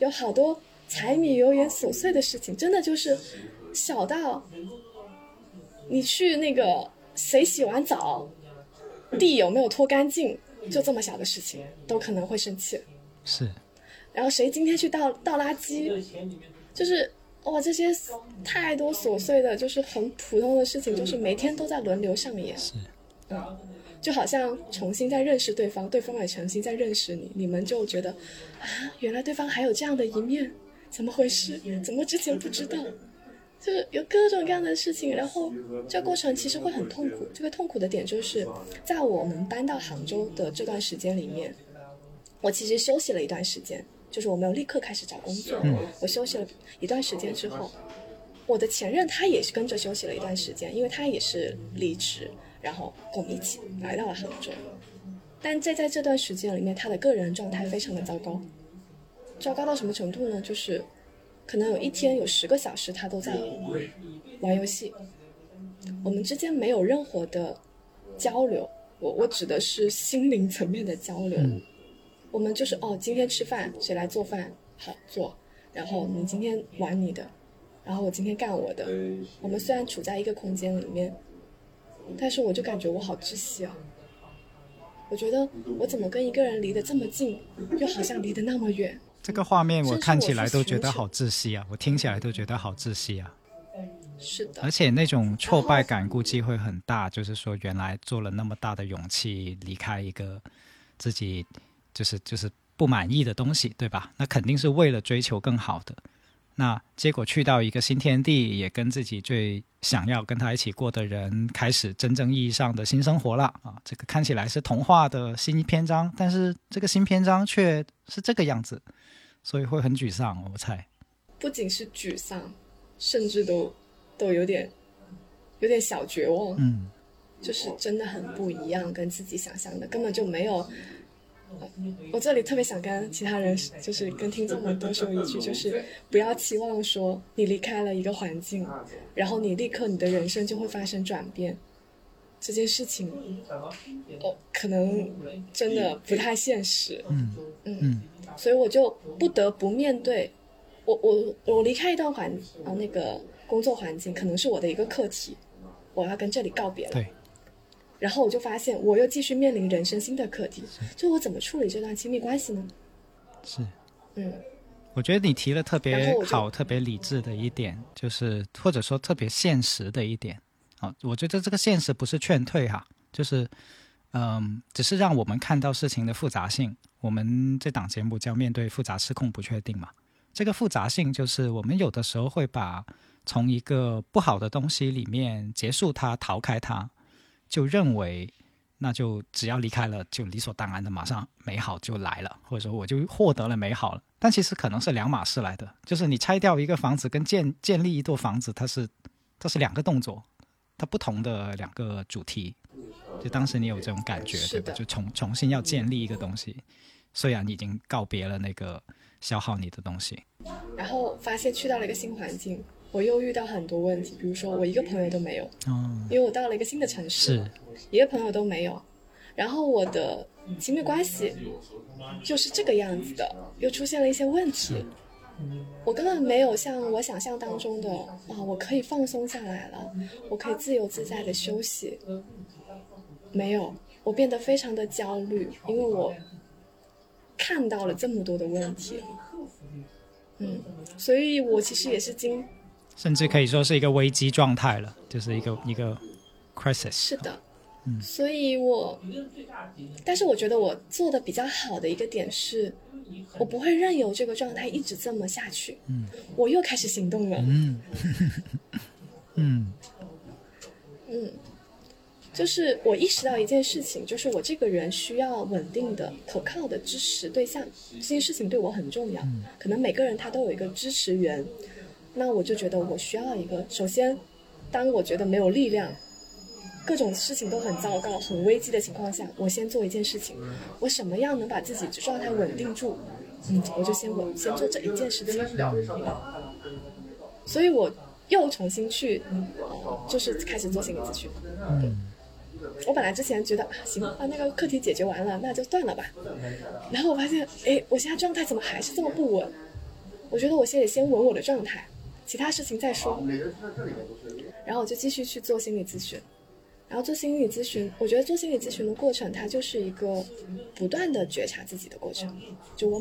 有好多柴米油盐琐碎的事情，真的就是小到你去那个谁洗完澡，地有没有拖干净，就这么小的事情都可能会生气。是。然后谁今天去倒倒垃圾，就是。哇，这些太多琐碎的，就是很普通的事情，就是每天都在轮流上演。是，嗯，就好像重新在认识对方，对方也重新在认识你，你们就觉得啊，原来对方还有这样的一面，怎么回事？怎么之前不知道？就是有各种各样的事情，然后这过程其实会很痛苦。这个痛苦的点就是在我们搬到杭州的这段时间里面，我其实休息了一段时间。就是我没有立刻开始找工作，我休息了一段时间之后，我的前任他也是跟着休息了一段时间，因为他也是离职，然后跟我们一起来到了杭州。但在在这段时间里面，他的个人状态非常的糟糕，糟糕到什么程度呢？就是可能有一天有十个小时他都在玩游戏，我们之间没有任何的交流。我我指的是心灵层面的交流。我们就是哦，今天吃饭谁来做饭？好做。然后你今天玩你的，然后我今天干我的。我们虽然处在一个空间里面，但是我就感觉我好窒息啊。我觉得我怎么跟一个人离得这么近，又好像离得那么远？这个画面我看起来都觉得好窒息啊，我听起来都觉得好窒息啊。是的。而且那种挫败感估计会很大，就是说原来做了那么大的勇气离开一个自己就是就是不满意的东西，对吧？那肯定是为了追求更好的。那结果去到一个新天地，也跟自己最想要跟他一起过的人开始真正意义上的新生活了啊！这个看起来是童话的新篇章，但是这个新篇章却是这个样子，所以会很沮丧。我猜，不仅是沮丧，甚至都都有点有点小绝望。嗯，就是真的很不一样，跟自己想象的根本就没有。我这里特别想跟其他人，就是跟听众们多说一句，就是不要期望说你离开了一个环境，然后你立刻你的人生就会发生转变，这件事情，哦，可能真的不太现实。嗯嗯，所以我就不得不面对，我我我离开一段环啊那个工作环境，可能是我的一个课题，我要跟这里告别了。对。然后我就发现，我又继续面临人生新的课题，就我怎么处理这段亲密关系呢？是，嗯，我觉得你提了特别好、特别理智的一点，就是或者说特别现实的一点。啊，我觉得这个现实不是劝退哈，就是嗯，只是让我们看到事情的复杂性。我们这档节目叫面对复杂失控不确定嘛，这个复杂性就是我们有的时候会把从一个不好的东西里面结束它、逃开它。就认为，那就只要离开了，就理所当然的马上美好就来了，或者说我就获得了美好了。但其实可能是两码事来的，就是你拆掉一个房子跟建建立一座房子，它是它是两个动作，它不同的两个主题。就当时你有这种感觉，对吧？就重重新要建立一个东西，虽然已经告别了那个消耗你的东西，然后发现去到了一个新环境。我又遇到很多问题，比如说我一个朋友都没有，因为我到了一个新的城市，一个朋友都没有。然后我的亲密关系就是这个样子的，又出现了一些问题。我根本没有像我想象当中的啊，我可以放松下来了，我可以自由自在的休息。没有，我变得非常的焦虑，因为我看到了这么多的问题。嗯，所以我其实也是经。甚至可以说是一个危机状态了，就是一个一个 crisis。是的，嗯，所以我，但是我觉得我做的比较好的一个点是，我不会任由这个状态一直这么下去。嗯，我又开始行动了。嗯，嗯，嗯，就是我意识到一件事情，就是我这个人需要稳定的、可靠的支持对象，这件事情对我很重要。可能每个人他都有一个支持源。那我就觉得我需要一个。首先，当我觉得没有力量，各种事情都很糟糕、很危机的情况下，我先做一件事情。我什么样能把自己状态稳定住？嗯，我就先稳，先做这一件事情。所以我又重新去，就是开始做心理咨询。嗯。我本来之前觉得啊，行啊，那个课题解决完了，那就断了吧。然后我发现，哎，我现在状态怎么还是这么不稳？我觉得我先得先稳我的状态。其他事情再说，然后我就继续去做心理咨询，然后做心理咨询，我觉得做心理咨询的过程，它就是一个不断的觉察自己的过程，就我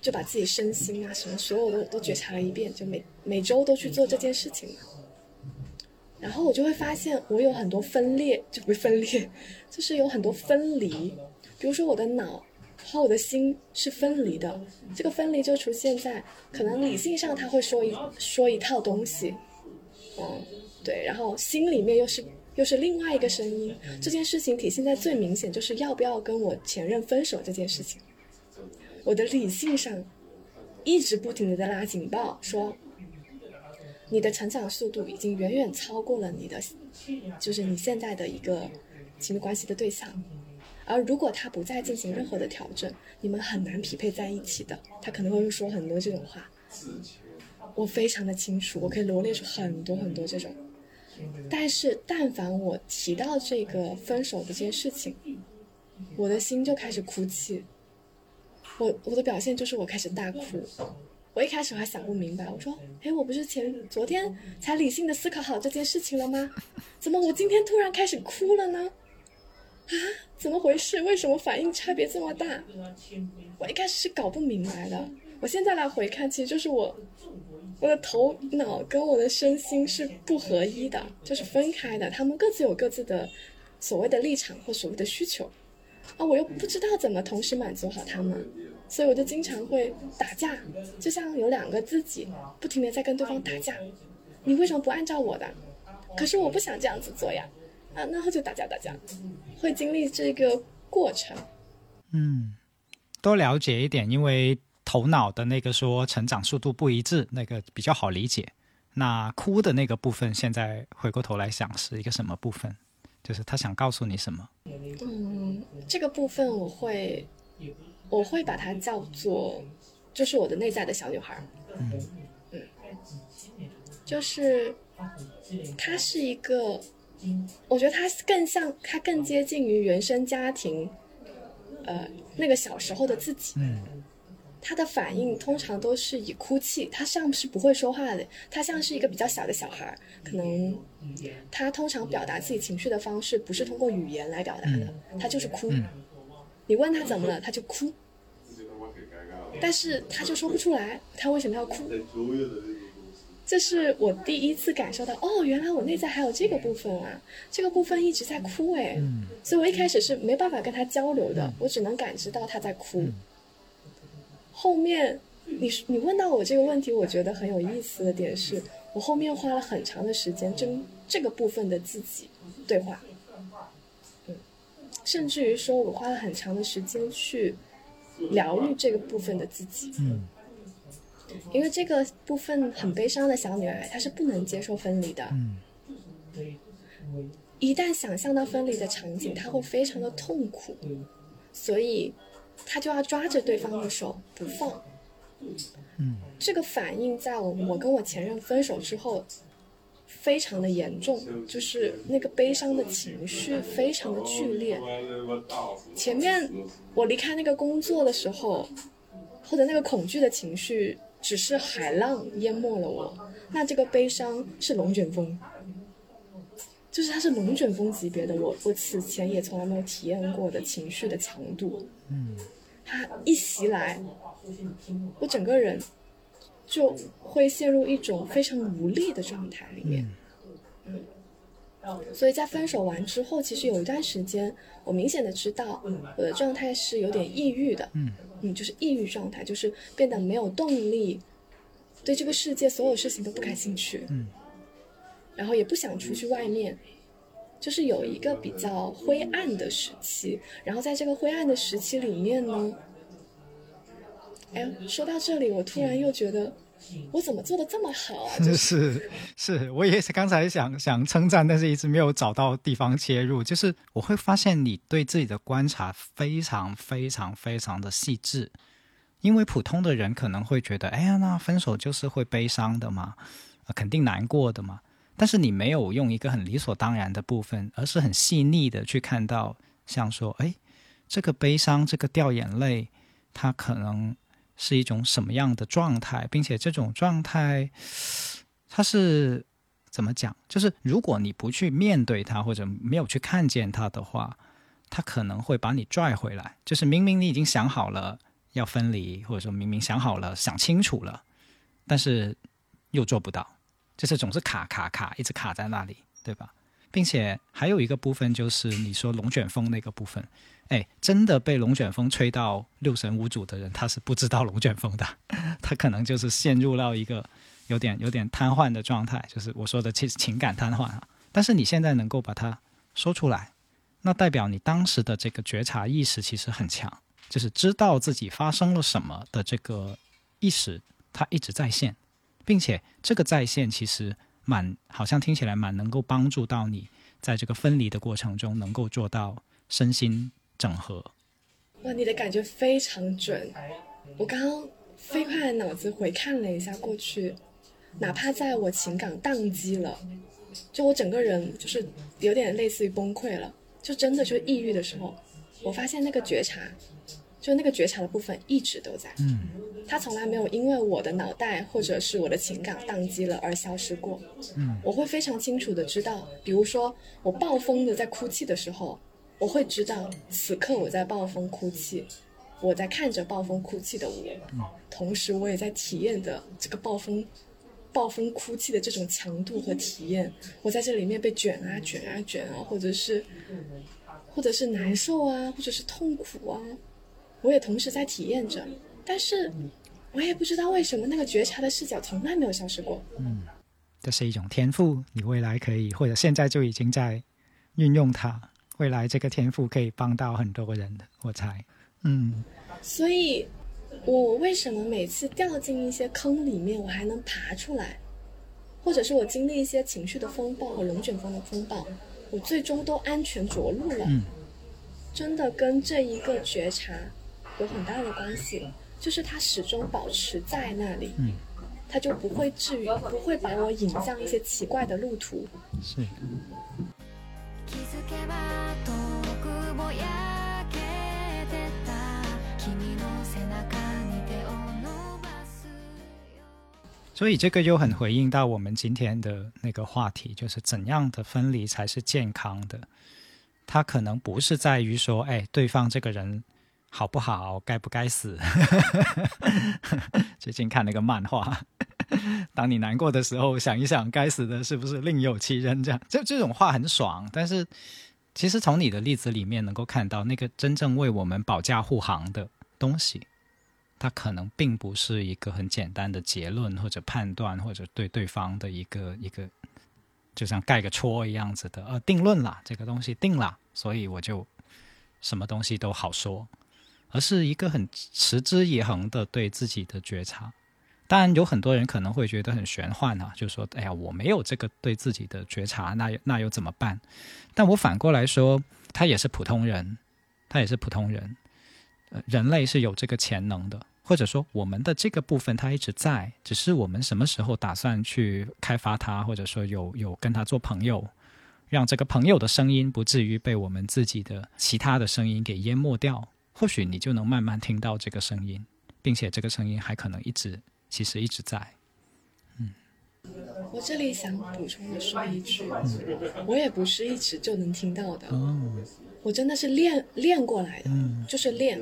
就把自己身心啊什么所有的都觉察了一遍，就每每周都去做这件事情嘛，然后我就会发现我有很多分裂，就不是分裂，就是有很多分离，比如说我的脑。和我的心是分离的，这个分离就出现在可能理性上他会说一说一套东西，嗯，对，然后心里面又是又是另外一个声音。这件事情体现在最明显就是要不要跟我前任分手这件事情。我的理性上一直不停的在拉警报，说你的成长速度已经远远超过了你的，就是你现在的一个亲密关系的对象。而如果他不再进行任何的调整，你们很难匹配在一起的。他可能会说很多这种话，我非常的清楚，我可以罗列出很多很多这种。但是，但凡我提到这个分手的这件事情，我的心就开始哭泣。我我的表现就是我开始大哭。我一开始我还想不明白，我说：“哎，我不是前昨天才理性的思考好这件事情了吗？怎么我今天突然开始哭了呢？啊，怎么回事？为什么反应差别这么大？我一开始是搞不明白的。我现在来回看，其实就是我我的头脑跟我的身心是不合一的，就是分开的。他们各自有各自的所谓的立场或所谓的需求啊，我又不知道怎么同时满足好他们。”所以我就经常会打架，就像有两个自己不停的在跟对方打架。你为什么不按照我的？可是我不想这样子做呀，啊，那他就打架打架，会经历这个过程。嗯，多了解一点，因为头脑的那个说成长速度不一致，那个比较好理解。那哭的那个部分，现在回过头来想是一个什么部分？就是他想告诉你什么？嗯，这个部分我会。我会把它叫做，就是我的内在的小女孩嗯嗯，就是她是一个，我觉得他更像，他更接近于原生家庭，呃，那个小时候的自己。嗯，他的反应通常都是以哭泣，他像是不会说话的，他像是一个比较小的小孩可能他通常表达自己情绪的方式不是通过语言来表达的，他就是哭。你问他怎么了，他就哭，但是他就说不出来，他为什么要哭？这是我第一次感受到，哦，原来我内在还有这个部分啊，这个部分一直在哭哎，所以我一开始是没办法跟他交流的，我只能感知到他在哭。后面你你问到我这个问题，我觉得很有意思的点是，我后面花了很长的时间跟这个部分的自己对话。嗯甚至于说，我花了很长的时间去疗愈这个部分的自己。嗯，因为这个部分很悲伤的小女孩，她是不能接受分离的。嗯，一旦想象到分离的场景，她会非常的痛苦，所以她就要抓着对方的手不放。嗯，这个反应在我我跟我前任分手之后。非常的严重，就是那个悲伤的情绪非常的剧烈。前面我离开那个工作的时候，或者那个恐惧的情绪只是海浪淹没了我，那这个悲伤是龙卷风，就是它是龙卷风级别的，我我此前也从来没有体验过的情绪的强度。嗯，它一袭来，我整个人。就会陷入一种非常无力的状态里面，嗯，所以在分手完之后，其实有一段时间，我明显的知道我的状态是有点抑郁的，嗯，嗯，就是抑郁状态，就是变得没有动力，对这个世界所有事情都不感兴趣，嗯，然后也不想出去外面，就是有一个比较灰暗的时期，然后在这个灰暗的时期里面呢。哎，说到这里，我突然又觉得，我怎么做的这么好啊？是 是，我也是刚才想想称赞，但是一直没有找到地方切入。就是我会发现你对自己的观察非常非常非常的细致，因为普通的人可能会觉得，哎呀，那分手就是会悲伤的嘛，肯定难过的嘛。但是你没有用一个很理所当然的部分，而是很细腻的去看到，像说，哎，这个悲伤，这个掉眼泪，它可能。是一种什么样的状态，并且这种状态，它是怎么讲？就是如果你不去面对它，或者没有去看见它的话，它可能会把你拽回来。就是明明你已经想好了要分离，或者说明明想好了、想清楚了，但是又做不到，就是总是卡卡卡，一直卡在那里，对吧？并且还有一个部分就是你说龙卷风那个部分。哎，真的被龙卷风吹到六神无主的人，他是不知道龙卷风的，他可能就是陷入到一个有点有点瘫痪的状态，就是我说的情情感瘫痪啊。但是你现在能够把它说出来，那代表你当时的这个觉察意识其实很强，就是知道自己发生了什么的这个意识，它一直在线，并且这个在线其实蛮好像听起来蛮能够帮助到你在这个分离的过程中能够做到身心。整合。哇，你的感觉非常准。我刚刚飞快的脑子回看了一下过去，哪怕在我情感宕机了，就我整个人就是有点类似于崩溃了，就真的就抑郁的时候，我发现那个觉察，就那个觉察的部分一直都在。嗯，它从来没有因为我的脑袋或者是我的情感宕机了而消失过。嗯，我会非常清楚的知道，比如说我暴风的在哭泣的时候，我会知道此刻我在暴风哭泣，我在看着暴风哭泣的我，同时我也在体验着这个暴风。暴风哭泣的这种强度和体验，我在这里面被卷啊卷啊卷啊，或者是，或者是难受啊，或者是痛苦啊，我也同时在体验着，但是，我也不知道为什么那个觉察的视角从来没有消失过。嗯，这是一种天赋，你未来可以或者现在就已经在运用它，未来这个天赋可以帮到很多人的，我猜。嗯，所以。我为什么每次掉进一些坑里面，我还能爬出来？或者是我经历一些情绪的风暴和龙卷风的风暴，我最终都安全着陆了？嗯真的跟这一个觉察有很大的关系，就是它始终保持在那里，它就不会至于不会把我引向一些奇怪的路途。是。所以这个又很回应到我们今天的那个话题，就是怎样的分离才是健康的？它可能不是在于说，哎，对方这个人好不好，该不该死？最近看那个漫画，当你难过的时候，想一想，该死的是不是另有其人？这样，这这种话很爽。但是，其实从你的例子里面能够看到，那个真正为我们保驾护航的东西。它可能并不是一个很简单的结论或者判断，或者对对方的一个一个，就像盖个戳一样子的，呃，定论了，这个东西定了，所以我就什么东西都好说，而是一个很持之以恒的对自己的觉察。当然，有很多人可能会觉得很玄幻啊，就说，哎呀，我没有这个对自己的觉察，那那又怎么办？但我反过来说，他也是普通人，他也是普通人，呃，人类是有这个潜能的。或者说，我们的这个部分它一直在，只是我们什么时候打算去开发它，或者说有有跟他做朋友，让这个朋友的声音不至于被我们自己的其他的声音给淹没掉。或许你就能慢慢听到这个声音，并且这个声音还可能一直，其实一直在。嗯，我这里想补充的说一句，我也不是一直就能听到的。我真的是练练过来的，就是练。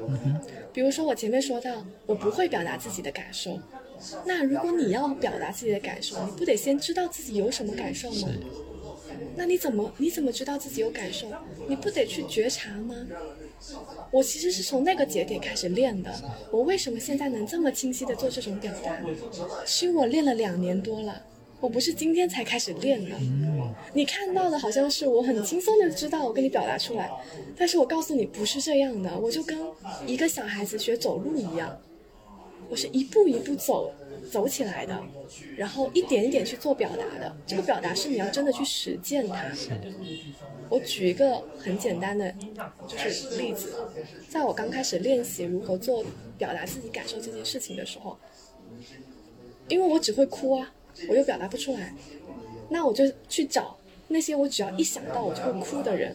比如说我前面说到，我不会表达自己的感受。那如果你要表达自己的感受，你不得先知道自己有什么感受吗？那你怎么你怎么知道自己有感受？你不得去觉察吗？我其实是从那个节点开始练的。我为什么现在能这么清晰的做这种表达？是因为我练了两年多了。我不是今天才开始练的，你看到的好像是我很轻松的知道我跟你表达出来，但是我告诉你不是这样的，我就跟一个小孩子学走路一样，我是一步一步走走起来的，然后一点一点去做表达的。这个表达是你要真的去实践它。我举一个很简单的就是例子，在我刚开始练习如何做表达自己感受这件事情的时候，因为我只会哭啊。我又表达不出来，那我就去找那些我只要一想到我就会哭的人，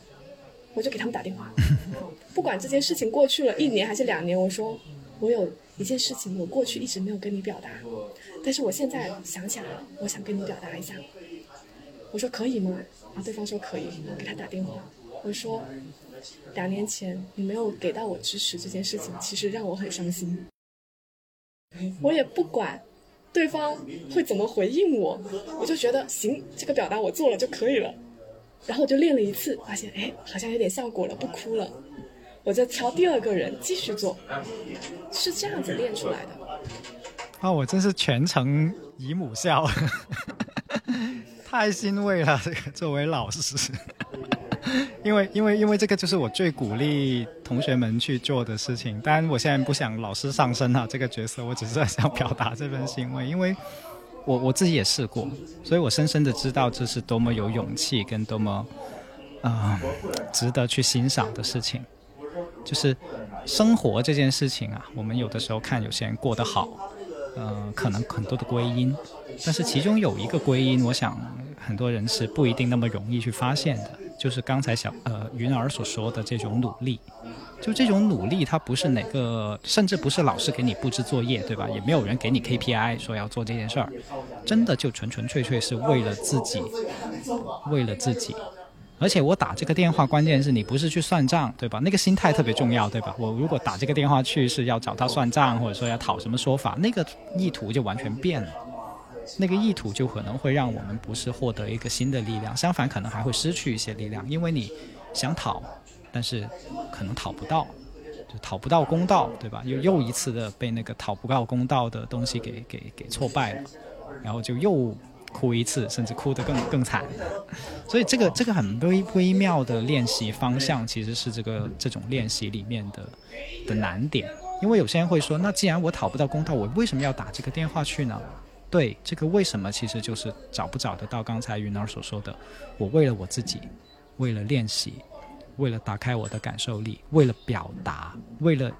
我就给他们打电话。不管这件事情过去了一年还是两年，我说我有一件事情我过去一直没有跟你表达，但是我现在想起来了，我想跟你表达一下。我说可以吗？然后对方说可以，我给他打电话。我说两年前你没有给到我支持这件事情，其实让我很伤心。我也不管。对方会怎么回应我？我就觉得行，这个表达我做了就可以了。然后我就练了一次，发现哎，好像有点效果了，不哭了。我就挑第二个人继续做，是这样子练出来的。啊，我真是全程姨母笑，太欣慰了。这个作为老师。因为，因为，因为这个就是我最鼓励同学们去做的事情。当然，我现在不想老师上身哈，这个角色，我只是想表达这份欣慰。因为我我自己也试过，所以我深深的知道这是多么有勇气跟多么啊值得去欣赏的事情。就是生活这件事情啊，我们有的时候看有些人过得好，呃，可能很多的归因，但是其中有一个归因，我想很多人是不一定那么容易去发现的，就是刚才小呃云儿所说的这种努力。就这种努力，它不是哪个，甚至不是老师给你布置作业，对吧？也没有人给你 KPI 说要做这件事儿，真的就纯纯粹粹是为了自己，为了自己。而且我打这个电话，关键是你不是去算账，对吧？那个心态特别重要，对吧？我如果打这个电话去是要找他算账，或者说要讨什么说法，那个意图就完全变了。那个意图就可能会让我们不是获得一个新的力量，相反可能还会失去一些力量，因为你想讨。但是可能讨不到，就讨不到公道，对吧？又又一次的被那个讨不到公道的东西给给给挫败了，然后就又哭一次，甚至哭得更更惨。所以这个这个很微微妙的练习方向，其实是这个这种练习里面的的难点。因为有些人会说，那既然我讨不到公道，我为什么要打这个电话去呢？对，这个为什么其实就是找不找得到刚才云儿所说的，我为了我自己，为了练习。为了打开我的感受力，为了表达，为了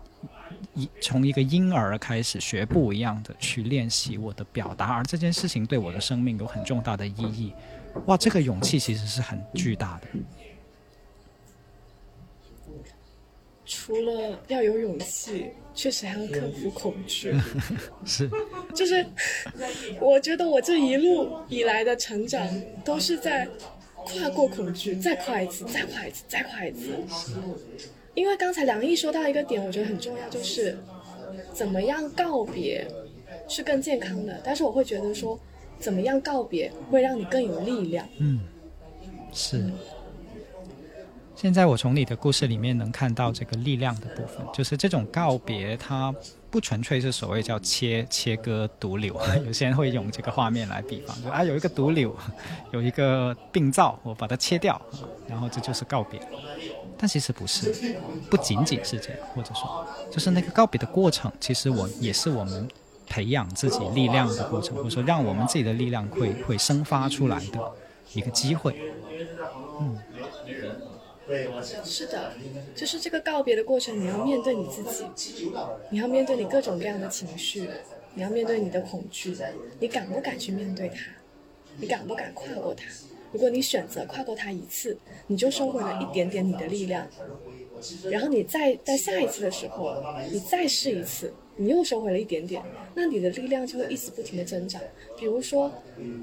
一从一个婴儿开始学步一样的去练习我的表达，而这件事情对我的生命有很重大的意义。哇，这个勇气其实是很巨大的。除了要有勇气，确实还要克服恐惧。是，就是我觉得我这一路以来的成长都是在。跨过恐惧，再跨一次，再跨一次，再跨一次。因为刚才梁毅说到一个点，我觉得很重要，就是怎么样告别是更健康的。但是我会觉得说，怎么样告别会让你更有力量。嗯，是。现在我从你的故事里面能看到这个力量的部分，就是这种告别，它。不纯粹是所谓叫切切割毒瘤，有些人会用这个画面来比方，就啊有一个毒瘤，有一个病灶，我把它切掉，然后这就是告别。但其实不是，不仅仅是这样，或者说，就是那个告别的过程，其实我也是我们培养自己力量的过程，或者说让我们自己的力量会会生发出来的一个机会。嗯。是的，就是这个告别的过程，你要面对你自己，你要面对你各种各样的情绪，你要面对你的恐惧，你敢不敢去面对它？你敢不敢跨过它？如果你选择跨过它一次，你就收回了一点点你的力量，然后你再在下一次的时候，你再试一次，你又收回了一点点，那你的力量就会一直不停的增长。比如说，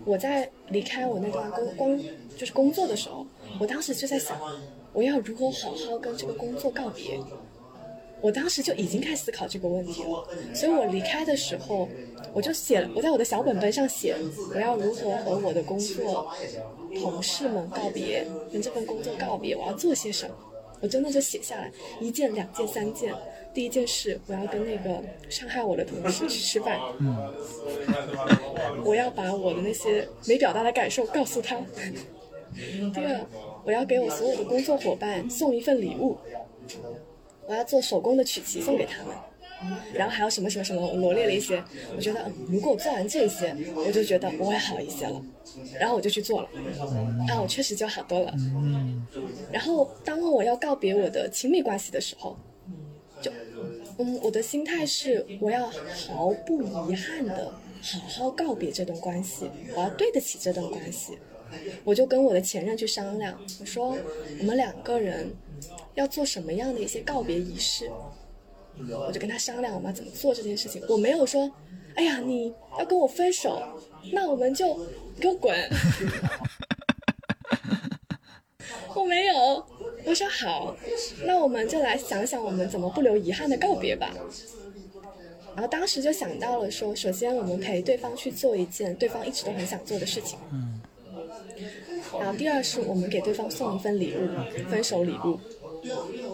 我在离开我那段工工就是工作的时候，我当时就在想。我要如何好好跟这个工作告别？我当时就已经开始思考这个问题了，所以我离开的时候，我就写了，我在我的小本本上写，我要如何和我的工作同事们告别，跟这份工作告别，我要做些什么？我真的就写下来，一件、两件、三件。第一件事，我要跟那个伤害我的同事去吃饭，我要把我的那些没表达的感受告诉他。第二。我要给我所有的工作伙伴送一份礼物，我要做手工的曲奇送给他们，然后还有什么什么什么，我罗列了一些。我觉得，嗯，如果我做完这些，我就觉得我会好一些了，然后我就去做了，啊，我确实就好多了。然后当我要告别我的亲密关系的时候，就，嗯，我的心态是我要毫不遗憾的好好告别这段关系，我要对得起这段关系。我就跟我的前任去商量，我说我们两个人要做什么样的一些告别仪式，我就跟他商量我们要怎么做这件事情。我没有说，哎呀，你要跟我分手，那我们就给我滚。我没有，我说好，那我们就来想想我们怎么不留遗憾的告别吧。然后当时就想到了说，首先我们陪对方去做一件对方一直都很想做的事情。嗯。然后第二是我们给对方送一份礼物，分手礼物，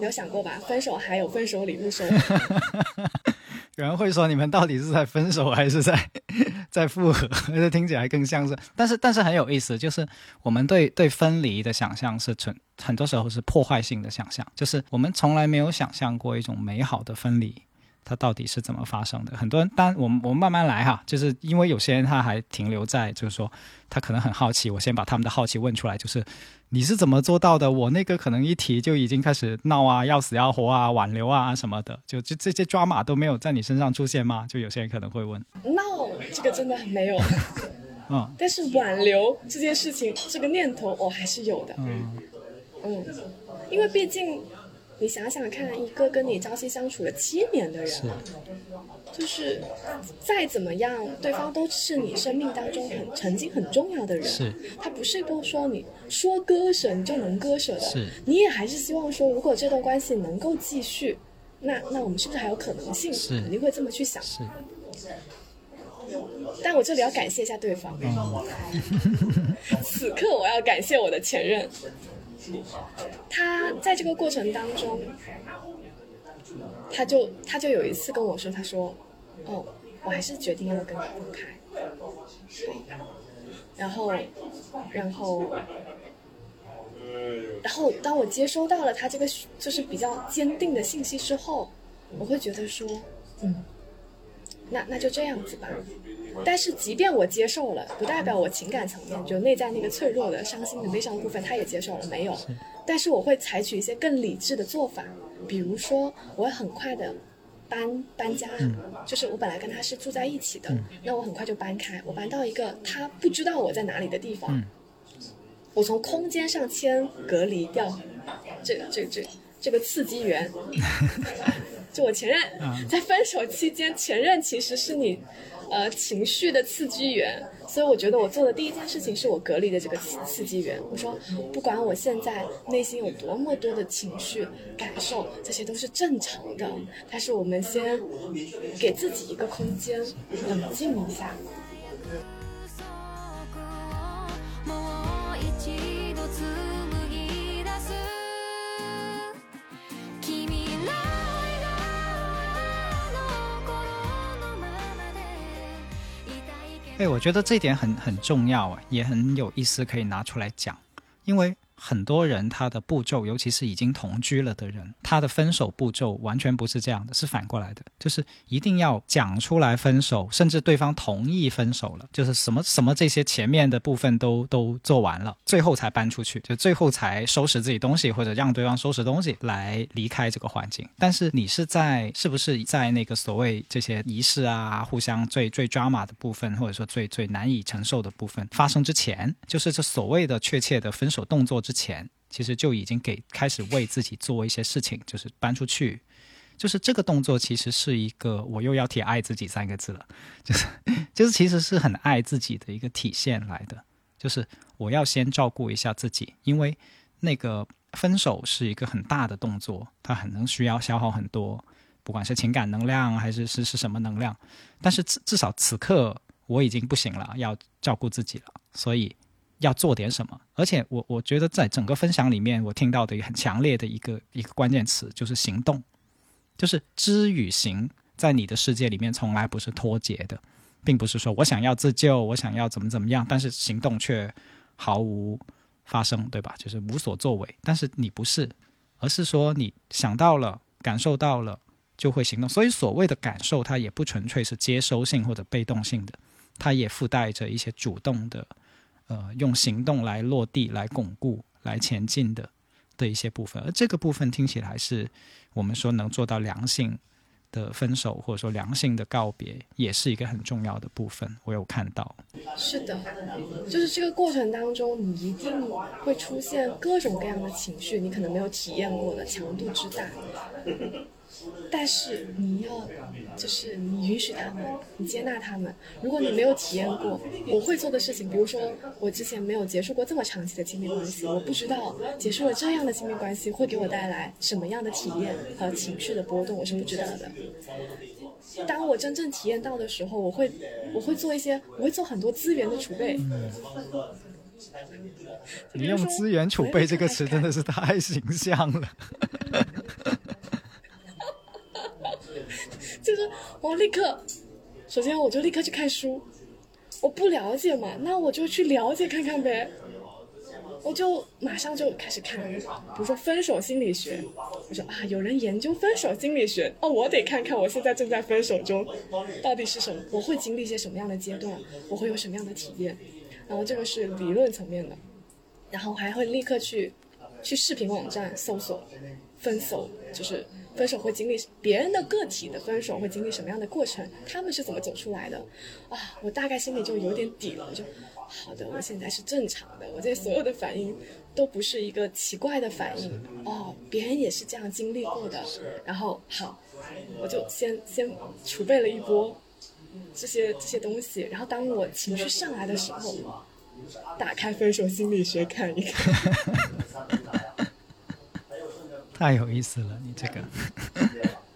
有想过吧？分手还有分手礼物收。有人会说你们到底是在分手还是在 在复合？这听起来更像是，但是但是很有意思，就是我们对对分离的想象是纯很多时候是破坏性的想象，就是我们从来没有想象过一种美好的分离。它到底是怎么发生的？很多人，当然我们我们慢慢来哈，就是因为有些人他还停留在，就是说他可能很好奇，我先把他们的好奇问出来，就是你是怎么做到的？我那个可能一提就已经开始闹啊，要死要活啊，挽留啊什么的，就就这些抓马都没有在你身上出现吗？就有些人可能会问。闹这个真的没有，嗯但是挽留这件事情，这个念头我还是有的。嗯嗯，因为毕竟你想想看，一个跟你朝夕相处了七年的人，是就是再怎么样，对方都是你生命当中很曾经很重要的人。是，他不是都说你说割舍你就能割舍的，是你也还是希望说，如果这段关系能够继续，那那我们是不是还有可能性？是肯定会这么去想。是，但我这里要感谢一下对方。嗯 此刻我要感谢我的前任，他在这个过程当中，他就他就有一次跟我说，他说：“哦，我还是决定要跟你分开。”然后，然后，然后当我接收到了他这个就是比较坚定的信息之后，我会觉得说，嗯，那那就这样子吧。但是即便我接受了，不代表我情感层面就内在那个脆弱的、伤心的、悲伤的部分，他也接受了没有？但是我会采取一些更理智的做法，比如说我会很快的搬搬家，就是我本来跟他是住在一起的，那我很快就搬开，我搬到一个他不知道我在哪里的地方，我从空间上先隔离掉这个这个这个这个刺激源。就我前任在分手期间，前任其实是你，呃，情绪的刺激源。所以我觉得我做的第一件事情是我隔离的这个刺刺激源。我说，不管我现在内心有多么多的情绪感受，这些都是正常的。但是我们先给自己一个空间，冷静一下。もう一度たいけど哎，我觉得这一点很很重要啊，也很有意思，可以拿出来讲。因为 很多人他的步骤，尤其是已经同居了的人，他的分手步骤完全不是这样的，是反过来的，就是一定要讲出来分手，甚至对方同意分手了，就是什么什么这些前面的部分都都做完了，最后才搬出去，就最后才收拾自己东西或者让对方收拾东西来离开这个环境。但是你是在是不是在那个所谓这些仪式啊，互相最最 drama 的部分，或者说最最难以承受的部分发生之前，就是这所谓的确切的分手动作之前，其实就已经给开始为自己做一些事情，就是搬出去。就是这个动作其实是一个，我又要提“爱自己”三个字了，就是就是其实是很爱自己的一个体现来的。就是我要先照顾一下自己，因为那个分手是一个很大的动作，它很能需要消耗很多，不管是情感能量还是是是什么能量。但是至至少此刻我已经不行了，要照顾自己了，所以要做点什么。而且我我觉得在整个分享里面，我听到的很强烈的一个一个关键词就是行动，就是知与行，在你的世界里面从来不是脱节的，并不是说我想要自救，我想要怎么怎么样，但是行动却毫无发生，对吧？就是无所作为。但是你不是，而是说你想到了，感受到了，就会行动。所以所谓的感受，它也不纯粹是接收性或者被动性的，它也附带着一些主动的，呃，用行动来落地、来巩固、来前进的的一些部分。而这个部分听起来是我们说能做到良性的分手，或者说良性的告别，也是一个很重要的部分。我有看到，是的，就是这个过程当中，你一定会出现各种各样的情绪，你可能没有体验过的强度之大。但是你要，就是你允许他们，你接纳他们。如果你没有体验过，我会做的事情，比如说我之前没有结束过这么长期的亲密关系，我不知道结束了这样的亲密关系会给我带来什么样的体验和情绪的波动，我是不知道的。当我真正体验到的时候，我会我会做一些，我会做很多资源的储备。你用“资源储备”这个词真的是太形象了。就是我立刻，首先我就立刻去看书。我不了解嘛，那我就去了解看看呗。我就马上就开始看，比如说分手心理学，我说啊，有人研究分手心理学，哦，我得看看我现在正在分手中，到底是什么，我会经历一些什么样的阶段，我会有什么样的体验，然后这个是理论层面的，然后还会立刻去去视频网站搜索分手，就是分手会经历别人的个体的分手会经历什么样的过程，他们是怎么走出来的，啊，我大概心里就有点底了，我就。好的，我现在是正常的，我这所有的反应都不是一个奇怪的反应哦，别人也是这样经历过的。然后好，我就先先储备了一波这些这些东西，然后当我情绪上来的时候，打开分手心理学看一看。太有意思了，你这个，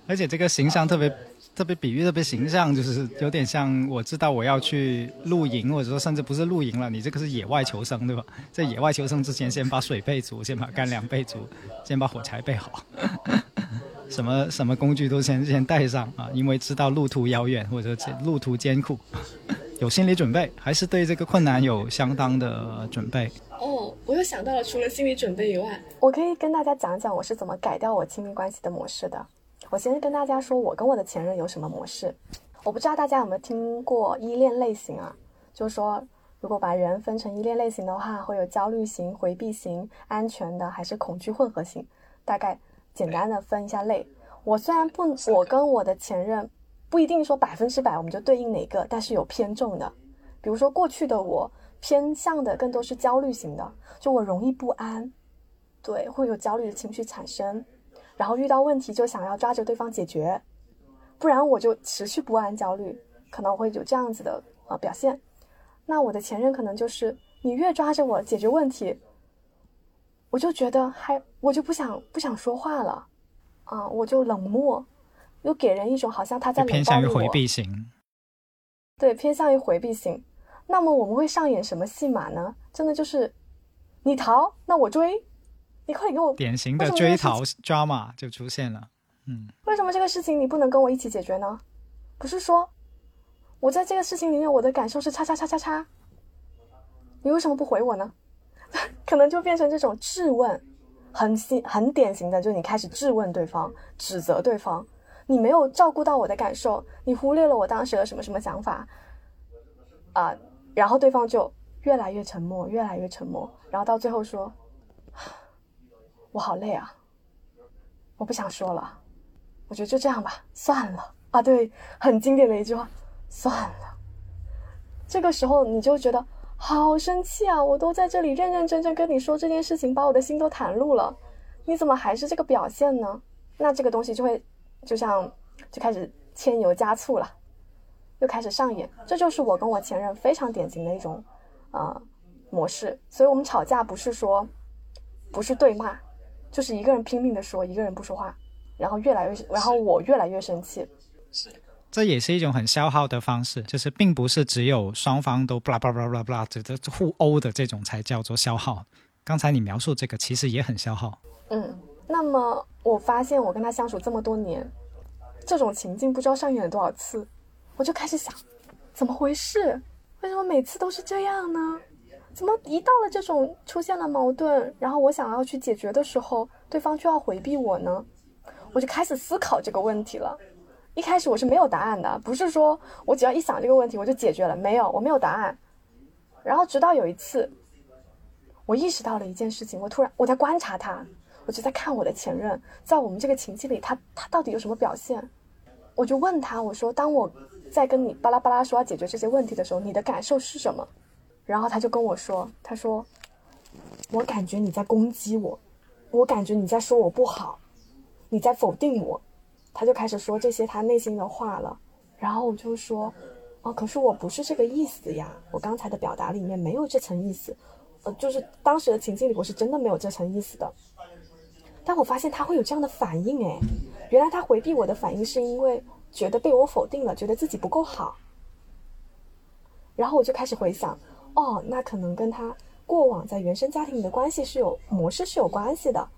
而且这个形象特别。特别比喻特别形象，就是有点像我知道我要去露营，或者说甚至不是露营了，你这个是野外求生，对吧？在野外求生之前，先把水备足，先把干粮备足，先把火柴备好，什么什么工具都先先带上啊，因为知道路途遥远或者说路途艰苦，有心理准备，还是对这个困难有相当的准备。哦，我又想到了，除了心理准备以外，我可以跟大家讲讲我是怎么改掉我亲密关系的模式的。我先跟大家说，我跟我的前任有什么模式。我不知道大家有没有听过依恋类型啊？就是说，如果把人分成依恋类型的话，会有焦虑型、回避型、安全的，还是恐惧混合型？大概简单的分一下类。我虽然不，我跟我的前任不一定说百分之百我们就对应哪个，但是有偏重的。比如说过去的我偏向的更多是焦虑型的，就我容易不安，对，会有焦虑的情绪产生。然后遇到问题就想要抓着对方解决，不然我就持续不安、焦虑，可能会有这样子的呃表现。那我的前任可能就是你越抓着我解决问题，我就觉得还我就不想不想说话了，啊，我就冷漠，又给人一种好像他在偏向于回避型。对，偏向于回避型。那么我们会上演什么戏码呢？真的就是你逃，那我追。你快给我典型的追逃 drama 就出现了，嗯，为什么这个事情你不能跟我一起解决呢？不是说我在这个事情里面我的感受是叉叉叉叉叉，你为什么不回我呢？可能就变成这种质问，很新很典型的，就是你开始质问对方，指责对方，你没有照顾到我的感受，你忽略了我当时的什么什么想法，啊，然后对方就越来越沉默，越来越沉默，然后到最后说。我好累啊，我不想说了，我觉得就这样吧，算了啊。对，很经典的一句话，算了。这个时候你就觉得好生气啊！我都在这里认认真真跟你说这件事情，把我的心都袒露了，你怎么还是这个表现呢？那这个东西就会就像就开始添油加醋了，又开始上演。这就是我跟我前任非常典型的一种啊模式。所以我们吵架不是说不是对骂。就是一个人拼命的说，一个人不说话，然后越来越，然后我越来越生气。是，这也是一种很消耗的方式，就是并不是只有双方都巴拉巴拉巴拉巴拉，这这互殴的这种才叫做消耗。刚才你描述这个其实也很消耗。嗯，那么我发现我跟他相处这么多年，这种情境不知道上演了多少次，我就开始想，怎么回事？为什么每次都是这样呢？怎么一到了这种出现了矛盾，然后我想要去解决的时候，对方就要回避我呢？我就开始思考这个问题了。一开始我是没有答案的，不是说我只要一想这个问题我就解决了，没有，我没有答案。然后直到有一次，我意识到了一件事情，我突然我在观察他，我就在看我的前任，在我们这个情境里，他他到底有什么表现？我就问他，我说，当我在跟你巴拉巴拉说要解决这些问题的时候，你的感受是什么？然后他就跟我说：“他说，我感觉你在攻击我，我感觉你在说我不好，你在否定我。”他就开始说这些他内心的话了。然后我就说：“哦，可是我不是这个意思呀，我刚才的表达里面没有这层意思，呃，就是当时的情境里我是真的没有这层意思的。”但我发现他会有这样的反应，哎，原来他回避我的反应是因为觉得被我否定了，觉得自己不够好。然后我就开始回想。哦，那可能跟他过往在原生家庭里的关系是有模式是有关系的，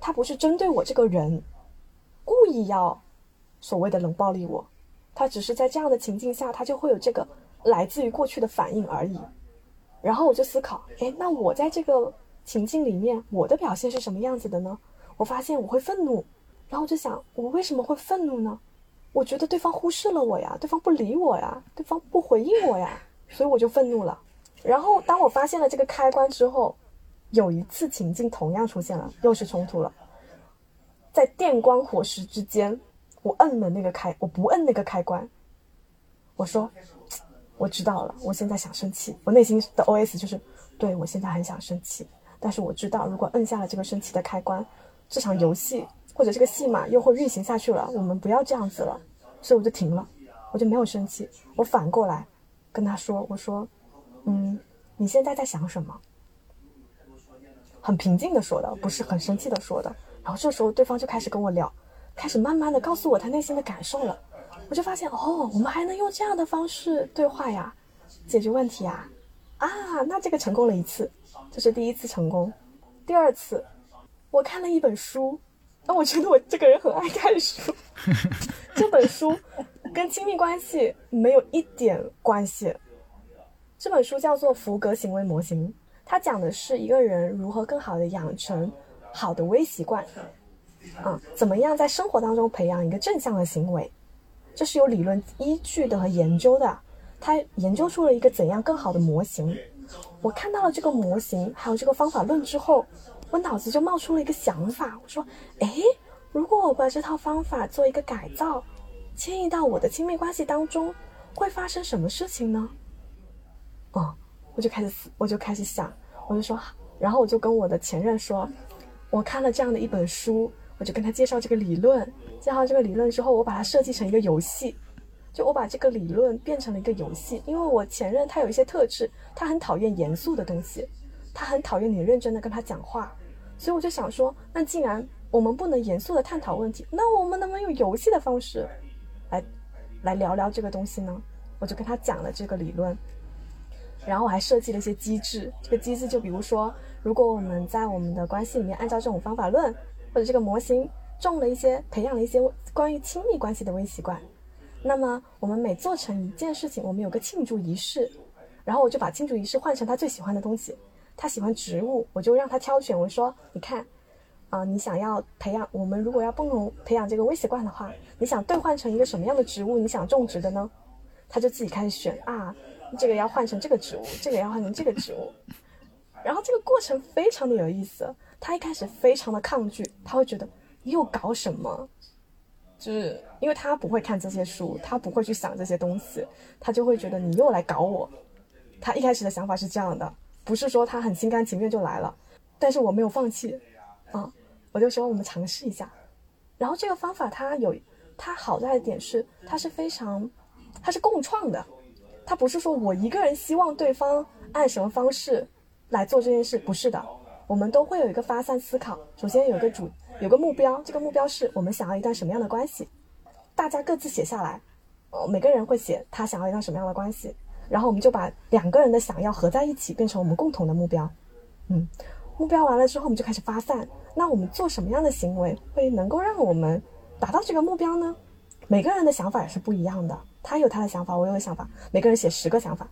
他不是针对我这个人，故意要所谓的冷暴力我，他只是在这样的情境下，他就会有这个来自于过去的反应而已。然后我就思考，哎，那我在这个情境里面，我的表现是什么样子的呢？我发现我会愤怒，然后我就想，我为什么会愤怒呢？我觉得对方忽视了我呀，对方不理我呀，对方不回应我呀，所以我就愤怒了。然后当我发现了这个开关之后，有一次情境同样出现了，又是冲突了，在电光火石之间，我摁了那个开，我不摁那个开关。我说，我知道了，我现在想生气，我内心的 OS 就是，对我现在很想生气，但是我知道，如果摁下了这个生气的开关，这场游戏或者这个戏码又会运行下去了，我们不要这样子了，所以我就停了，我就没有生气，我反过来跟他说，我说，嗯，你现在在想什么？很平静的说的，不是很生气的说的。然后这时候对方就开始跟我聊，开始慢慢的告诉我他内心的感受了。我就发现哦，我们还能用这样的方式对话呀，解决问题呀，啊，那这个成功了一次，这是第一次成功。第二次，我看了一本书，那我觉得我这个人很爱看书。这本书跟亲密关系没有一点关系。这本书叫做《福格行为模型》，它讲的是一个人如何更好的养成好的微习惯，啊，怎么样在生活当中培养一个正向的行为。这是有理论依据的和研究的，他研究出了一个怎样更好的模型。我看到了这个模型，还有这个方法论之后，我脑子就冒出了一个想法，我说：哎，如果我把这套方法做一个改造，迁移到我的亲密关系当中，会发生什么事情呢？哦，我就开始思，我就开始想，我就说，然后我就跟我的前任说，我看了这样的一本书。我就跟他介绍这个理论，介绍这个理论之后，我把它设计成一个游戏，就我把这个理论变成了一个游戏。因为我前任他有一些特质，他很讨厌严肃的东西，他很讨厌你认真的跟他讲话，所以我就想说，那既然我们不能严肃的探讨问题，那我们能不能用游戏的方式，来，来聊聊这个东西呢？我就跟他讲了这个理论，然后我还设计了一些机制。这个机制就比如说，如果我们在我们的关系里面按照这种方法论。或者这个模型种了一些，培养了一些关于亲密关系的微习惯。那么我们每做成一件事情，我们有个庆祝仪式，然后我就把庆祝仪式换成他最喜欢的东西。他喜欢植物，我就让他挑选。我说：“你看，啊，你想要培养我们如果要共同培养这个微习惯的话，你想兑换成一个什么样的植物？你想种植的呢？”他就自己开始选啊，这个要换成这个植物，这个要换成这个植物。然后这个过程非常的有意思。他一开始非常的抗拒，他会觉得又搞什么？就是因为他不会看这些书，他不会去想这些东西，他就会觉得你又来搞我。他一开始的想法是这样的，不是说他很心甘情愿就来了，但是我没有放弃，啊，我就说我们尝试一下。然后这个方法它有它好在的点是，它是非常，它是共创的，它不是说我一个人希望对方按什么方式来做这件事，不是的。我们都会有一个发散思考，首先有个主，有个目标，这个目标是我们想要一段什么样的关系，大家各自写下来，哦，每个人会写他想要一段什么样的关系，然后我们就把两个人的想要合在一起，变成我们共同的目标，嗯，目标完了之后，我们就开始发散，那我们做什么样的行为会能够让我们达到这个目标呢？每个人的想法也是不一样的，他有他的想法，我有想法，每个人写十个想法，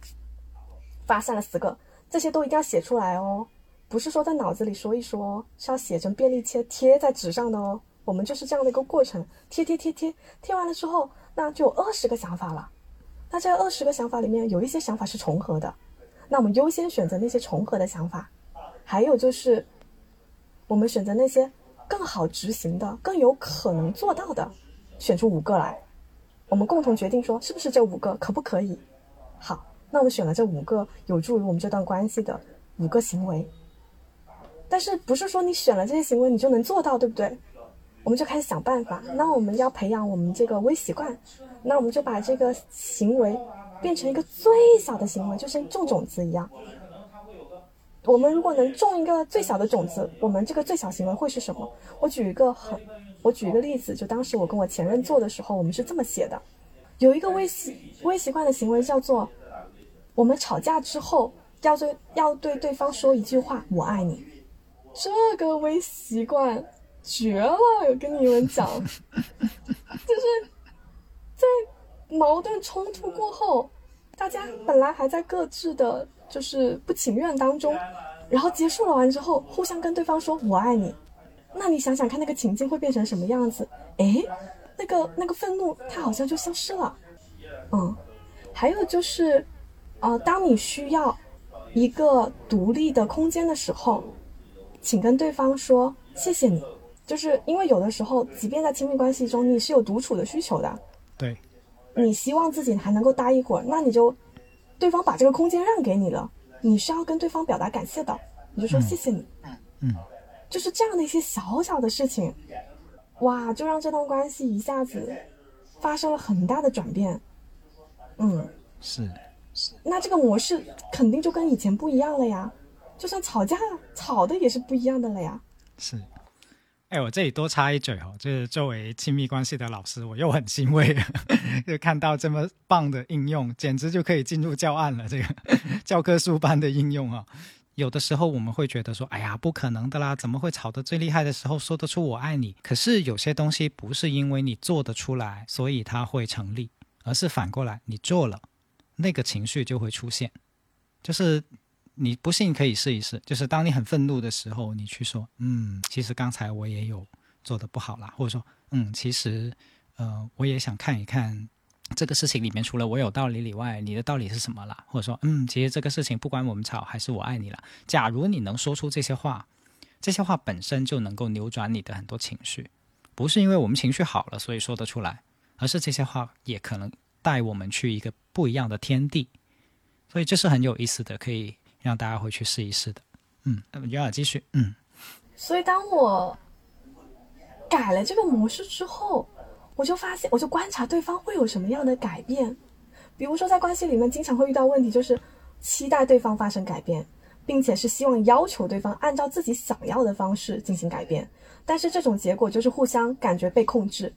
发散了十个，这些都一定要写出来哦。不是说在脑子里说一说，是要写成便利贴贴在纸上的哦。我们就是这样的一个过程，贴贴贴贴贴完了之后，那就有二十个想法了。那这二十个想法里面有一些想法是重合的，那我们优先选择那些重合的想法。还有就是，我们选择那些更好执行的、更有可能做到的，选出五个来。我们共同决定说，是不是这五个可不可以？好，那我们选了这五个有助于我们这段关系的五个行为。但是不是说你选了这些行为你就能做到，对不对？我们就开始想办法。那我们要培养我们这个微习惯，那我们就把这个行为变成一个最小的行为，就像种种子一样。我们如果能种一个最小的种子，我们这个最小行为会是什么？我举一个很，我举一个例子，就当时我跟我前任做的时候，我们是这么写的：有一个微习微习惯的行为叫做，我们吵架之后要对要对对方说一句话“我爱你”。这个微习惯绝了！我跟你们讲，就是在矛盾冲突过后，大家本来还在各自的就是不情愿当中，然后结束了完之后，互相跟对方说“我爱你”，那你想想看，那个情境会变成什么样子？哎，那个那个愤怒它好像就消失了。嗯，还有就是，呃，当你需要一个独立的空间的时候，请跟对方说谢谢你，就是因为有的时候，即便在亲密关系中，你是有独处的需求的，对，你希望自己还能够待一会儿，那你就对方把这个空间让给你了，你是要跟对方表达感谢的，你就说谢谢你，嗯，就是这样的一些小小的事情，哇，就让这段关系一下子发生了很大的转变，嗯，是，那这个模式肯定就跟以前不一样了呀，就算吵架吵的也是不一样的了呀，是。哎，我这里多插一嘴哦，就是作为亲密关系的老师，我又很欣慰，就看到这么棒的应用，简直就可以进入教案了。这个 教科书般的应用啊，有的时候我们会觉得说，哎呀，不可能的啦，怎么会吵得最厉害的时候说得出我爱你？可是有些东西不是因为你做得出来，所以它会成立，而是反过来，你做了，那个情绪就会出现，就是。你不信可以试一试，就是当你很愤怒的时候，你去说，嗯，其实刚才我也有做的不好啦，或者说，嗯，其实，呃，我也想看一看这个事情里面除了我有道理以外，你的道理是什么啦？或者说，嗯，其实这个事情不管我们吵还是我爱你啦。假如你能说出这些话，这些话本身就能够扭转你的很多情绪，不是因为我们情绪好了所以说得出来，而是这些话也可能带我们去一个不一样的天地，所以这是很有意思的，可以。让大家回去试一试的，嗯，有点继续，嗯，所以当我改了这个模式之后，我就发现，我就观察对方会有什么样的改变。比如说，在关系里面经常会遇到问题，就是期待对方发生改变，并且是希望要求对方按照自己想要的方式进行改变，但是这种结果就是互相感觉被控制，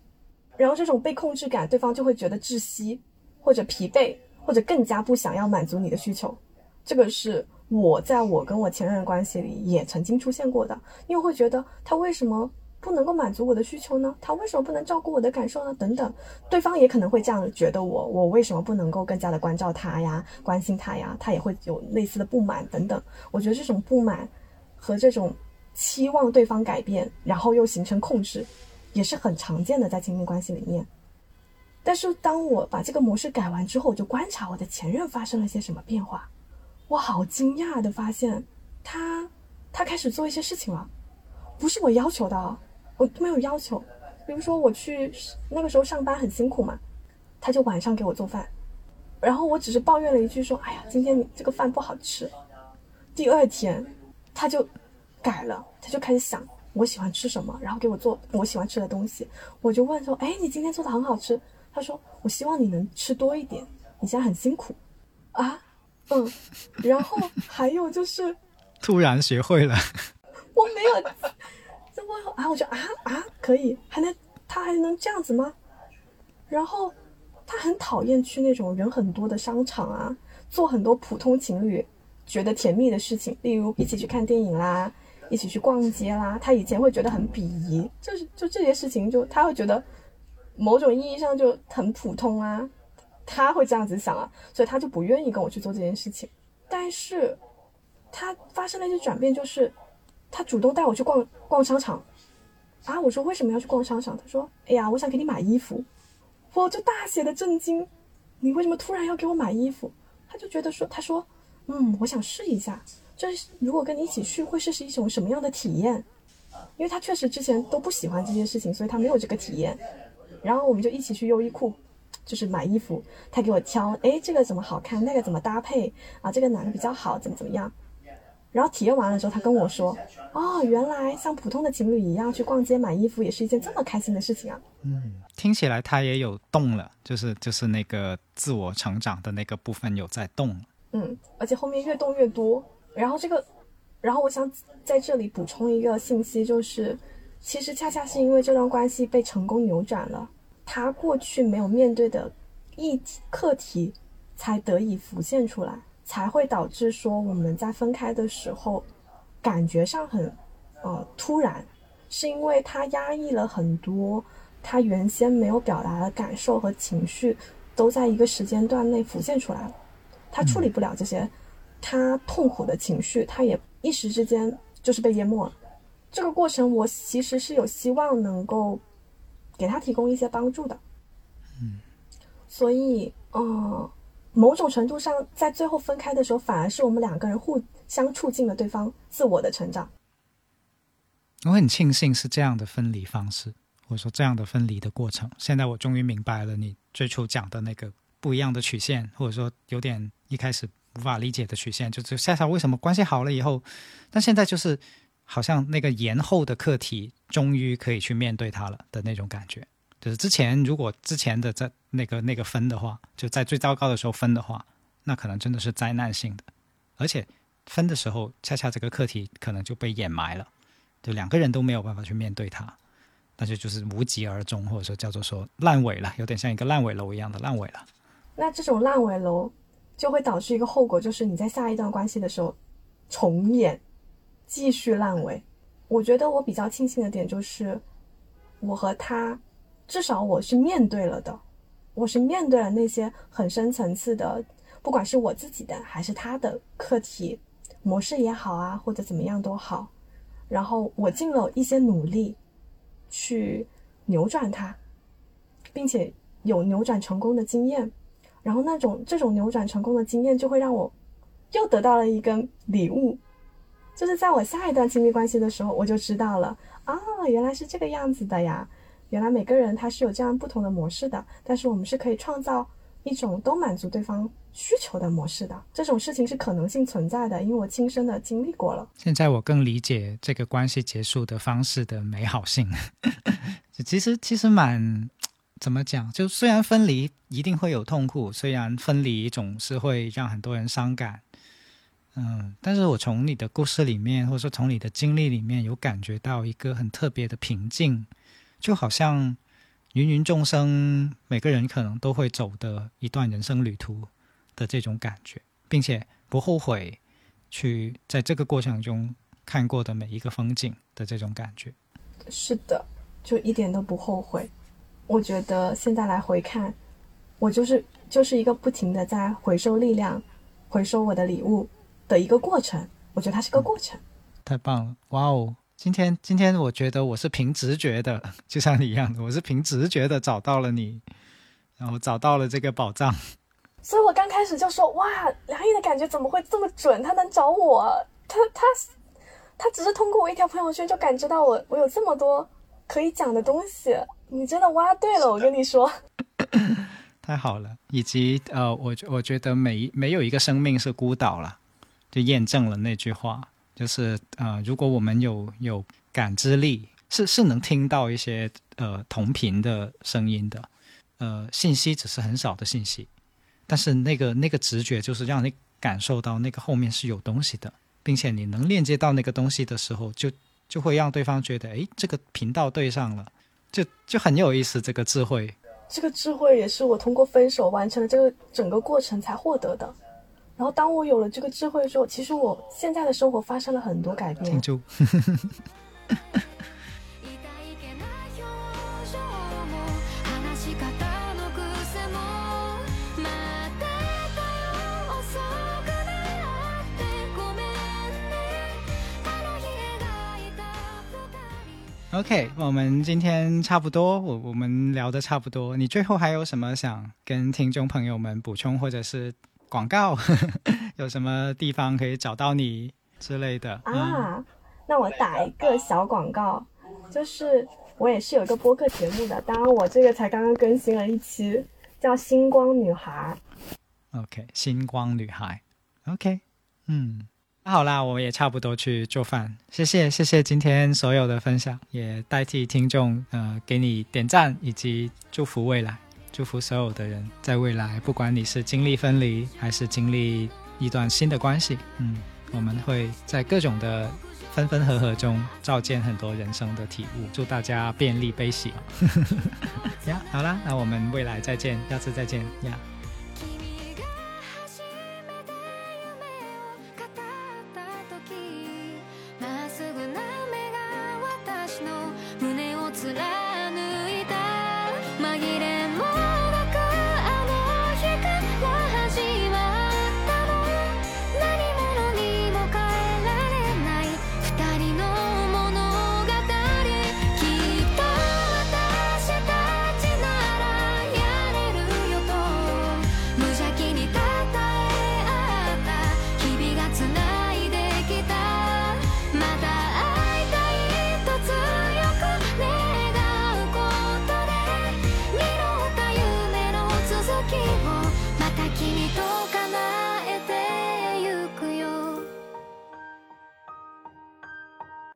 然后这种被控制感，对方就会觉得窒息，或者疲惫，或者更加不想要满足你的需求。这个是。我在我跟我前任的关系里也曾经出现过的，因为会觉得他为什么不能够满足我的需求呢？他为什么不能照顾我的感受呢？等等，对方也可能会这样觉得我，我为什么不能够更加的关照他呀，关心他呀？他也会有类似的不满等等。我觉得这种不满和这种期望对方改变，然后又形成控制，也是很常见的在亲密关系里面。但是当我把这个模式改完之后，我就观察我的前任发生了些什么变化。我好惊讶的发现，他他开始做一些事情了，不是我要求的，我没有要求。比如说我去那个时候上班很辛苦嘛，他就晚上给我做饭，然后我只是抱怨了一句说：“哎呀，今天你这个饭不好吃。”第二天他就改了，他就开始想我喜欢吃什么，然后给我做我喜欢吃的东西。我就问说：“哎，你今天做的很好吃。”他说：“我希望你能吃多一点，你现在很辛苦啊。”嗯，然后还有就是，突然学会了，我没有这我啊，我就啊啊，可以，还能他还能这样子吗？然后他很讨厌去那种人很多的商场啊，做很多普通情侣觉得甜蜜的事情，例如一起去看电影啦，一起去逛街啦。他以前会觉得很鄙夷，就是就这些事情，就他会觉得某种意义上就很普通啊。他会这样子想啊，所以他就不愿意跟我去做这件事情。但是，他发生了一些转变，就是他主动带我去逛逛商场。啊，我说为什么要去逛商场？他说：“哎呀，我想给你买衣服。”我就大写的震惊，你为什么突然要给我买衣服？他就觉得说，他说：“嗯，我想试一下，就是如果跟你一起去，会是是一种什么样的体验？”因为他确实之前都不喜欢这些事情，所以他没有这个体验。然后我们就一起去优衣库。就是买衣服，他给我挑，哎，这个怎么好看，那个怎么搭配啊？这个哪个比较好，怎么怎么样？然后体验完了之后，他跟我说，哦，原来像普通的情侣一样去逛街买衣服，也是一件这么开心的事情啊。嗯，听起来他也有动了，就是就是那个自我成长的那个部分有在动。嗯，而且后面越动越多。然后这个，然后我想在这里补充一个信息，就是其实恰恰是因为这段关系被成功扭转了。他过去没有面对的议题课题，才得以浮现出来，才会导致说我们在分开的时候，感觉上很，呃突然，是因为他压抑了很多他原先没有表达的感受和情绪，都在一个时间段内浮现出来了，他处理不了这些，他痛苦的情绪，他也一时之间就是被淹没了。这个过程，我其实是有希望能够给他提供一些帮助的。嗯，所以，嗯，某种程度上，在最后分开的时候，反而是我们两个人互相促进了对方自我的成长。我很庆幸是这样的分离方式，或者说这样的分离的过程。现在我终于明白了你最初讲的那个不一样的曲线，或者说有点一开始无法理解的曲线，就是夏夏为什么关系好了以后，但现在就是好像那个延后的课题终于可以去面对它了的那种感觉。就是之前如果之前的在那个那个分的话，就在最糟糕的时候分的话，那可能真的是灾难性的，而且分的时候恰恰这个课题可能就被掩埋了。就两个人都没有办法去面对它，那就就是无疾而终，或者说叫做说烂尾了，有点像一个烂尾楼一样的烂尾了。那这种烂尾楼就会导致一个后果，就是你在下一段关系的时候重演，继续烂尾。我觉得我比较庆幸的点就是，我和他至少我是面对了的，我是面对了那些很深层次的，不管是我自己的还是他的课题模式也好啊，或者怎么样都好。然后我尽了一些努力，去扭转它，并且有扭转成功的经验。然后那种这种扭转成功的经验，就会让我又得到了一个礼物，就是在我下一段亲密关系的时候，我就知道了啊，原来是这个样子的呀！原来每个人他是有这样不同的模式的，但是我们是可以创造一种都满足对方。需求的模式的这种事情是可能性存在的，因为我亲身的经历过了。现在我更理解这个关系结束的方式的美好性。其实其实蛮怎么讲？就虽然分离一定会有痛苦，虽然分离总是会让很多人伤感，嗯，但是我从你的故事里面，或者说从你的经历里面，有感觉到一个很特别的平静，就好像芸芸众生每个人可能都会走的一段人生旅途。的这种感觉，并且不后悔去在这个过程中看过的每一个风景的这种感觉，是的，就一点都不后悔。我觉得现在来回看，我就是就是一个不停的在回收力量、回收我的礼物的一个过程。我觉得它是个过程。太棒了，哇哦！今天今天我觉得我是凭直觉的，就像你一样的，我是凭直觉的找到了你，然后找到了这个宝藏。所以我刚开始就说：“哇，梁毅的感觉怎么会这么准？他能找我，他他他只是通过我一条朋友圈就感知到我，我有这么多可以讲的东西。你真的挖对了，我跟你说，太好了。以及呃，我我觉得每没有一个生命是孤岛了，就验证了那句话，就是呃，如果我们有有感知力，是是能听到一些呃同频的声音的，呃，信息只是很少的信息。”但是那个那个直觉就是让你感受到那个后面是有东西的，并且你能链接到那个东西的时候，就就会让对方觉得，哎，这个频道对上了，就就很有意思。这个智慧，这个智慧也是我通过分手完成了这个整个过程才获得的。然后当我有了这个智慧之后，其实我现在的生活发生了很多改变。就。OK，我们今天差不多，我我们聊的差不多。你最后还有什么想跟听众朋友们补充，或者是广告？有什么地方可以找到你之类的啊？那我打一个小广告，就是我也是有一个播客节目的，当然我这个才刚刚更新了一期，叫《星光女孩》。OK，星光女孩。OK，嗯。好啦，我也差不多去做饭。谢谢，谢谢今天所有的分享，也代替听众，呃，给你点赞以及祝福未来，祝福所有的人在未来，不管你是经历分离还是经历一段新的关系，嗯，我们会在各种的分分合合中照见很多人生的体悟。祝大家便利悲喜。呀，好啦，那我们未来再见，下次再见呀。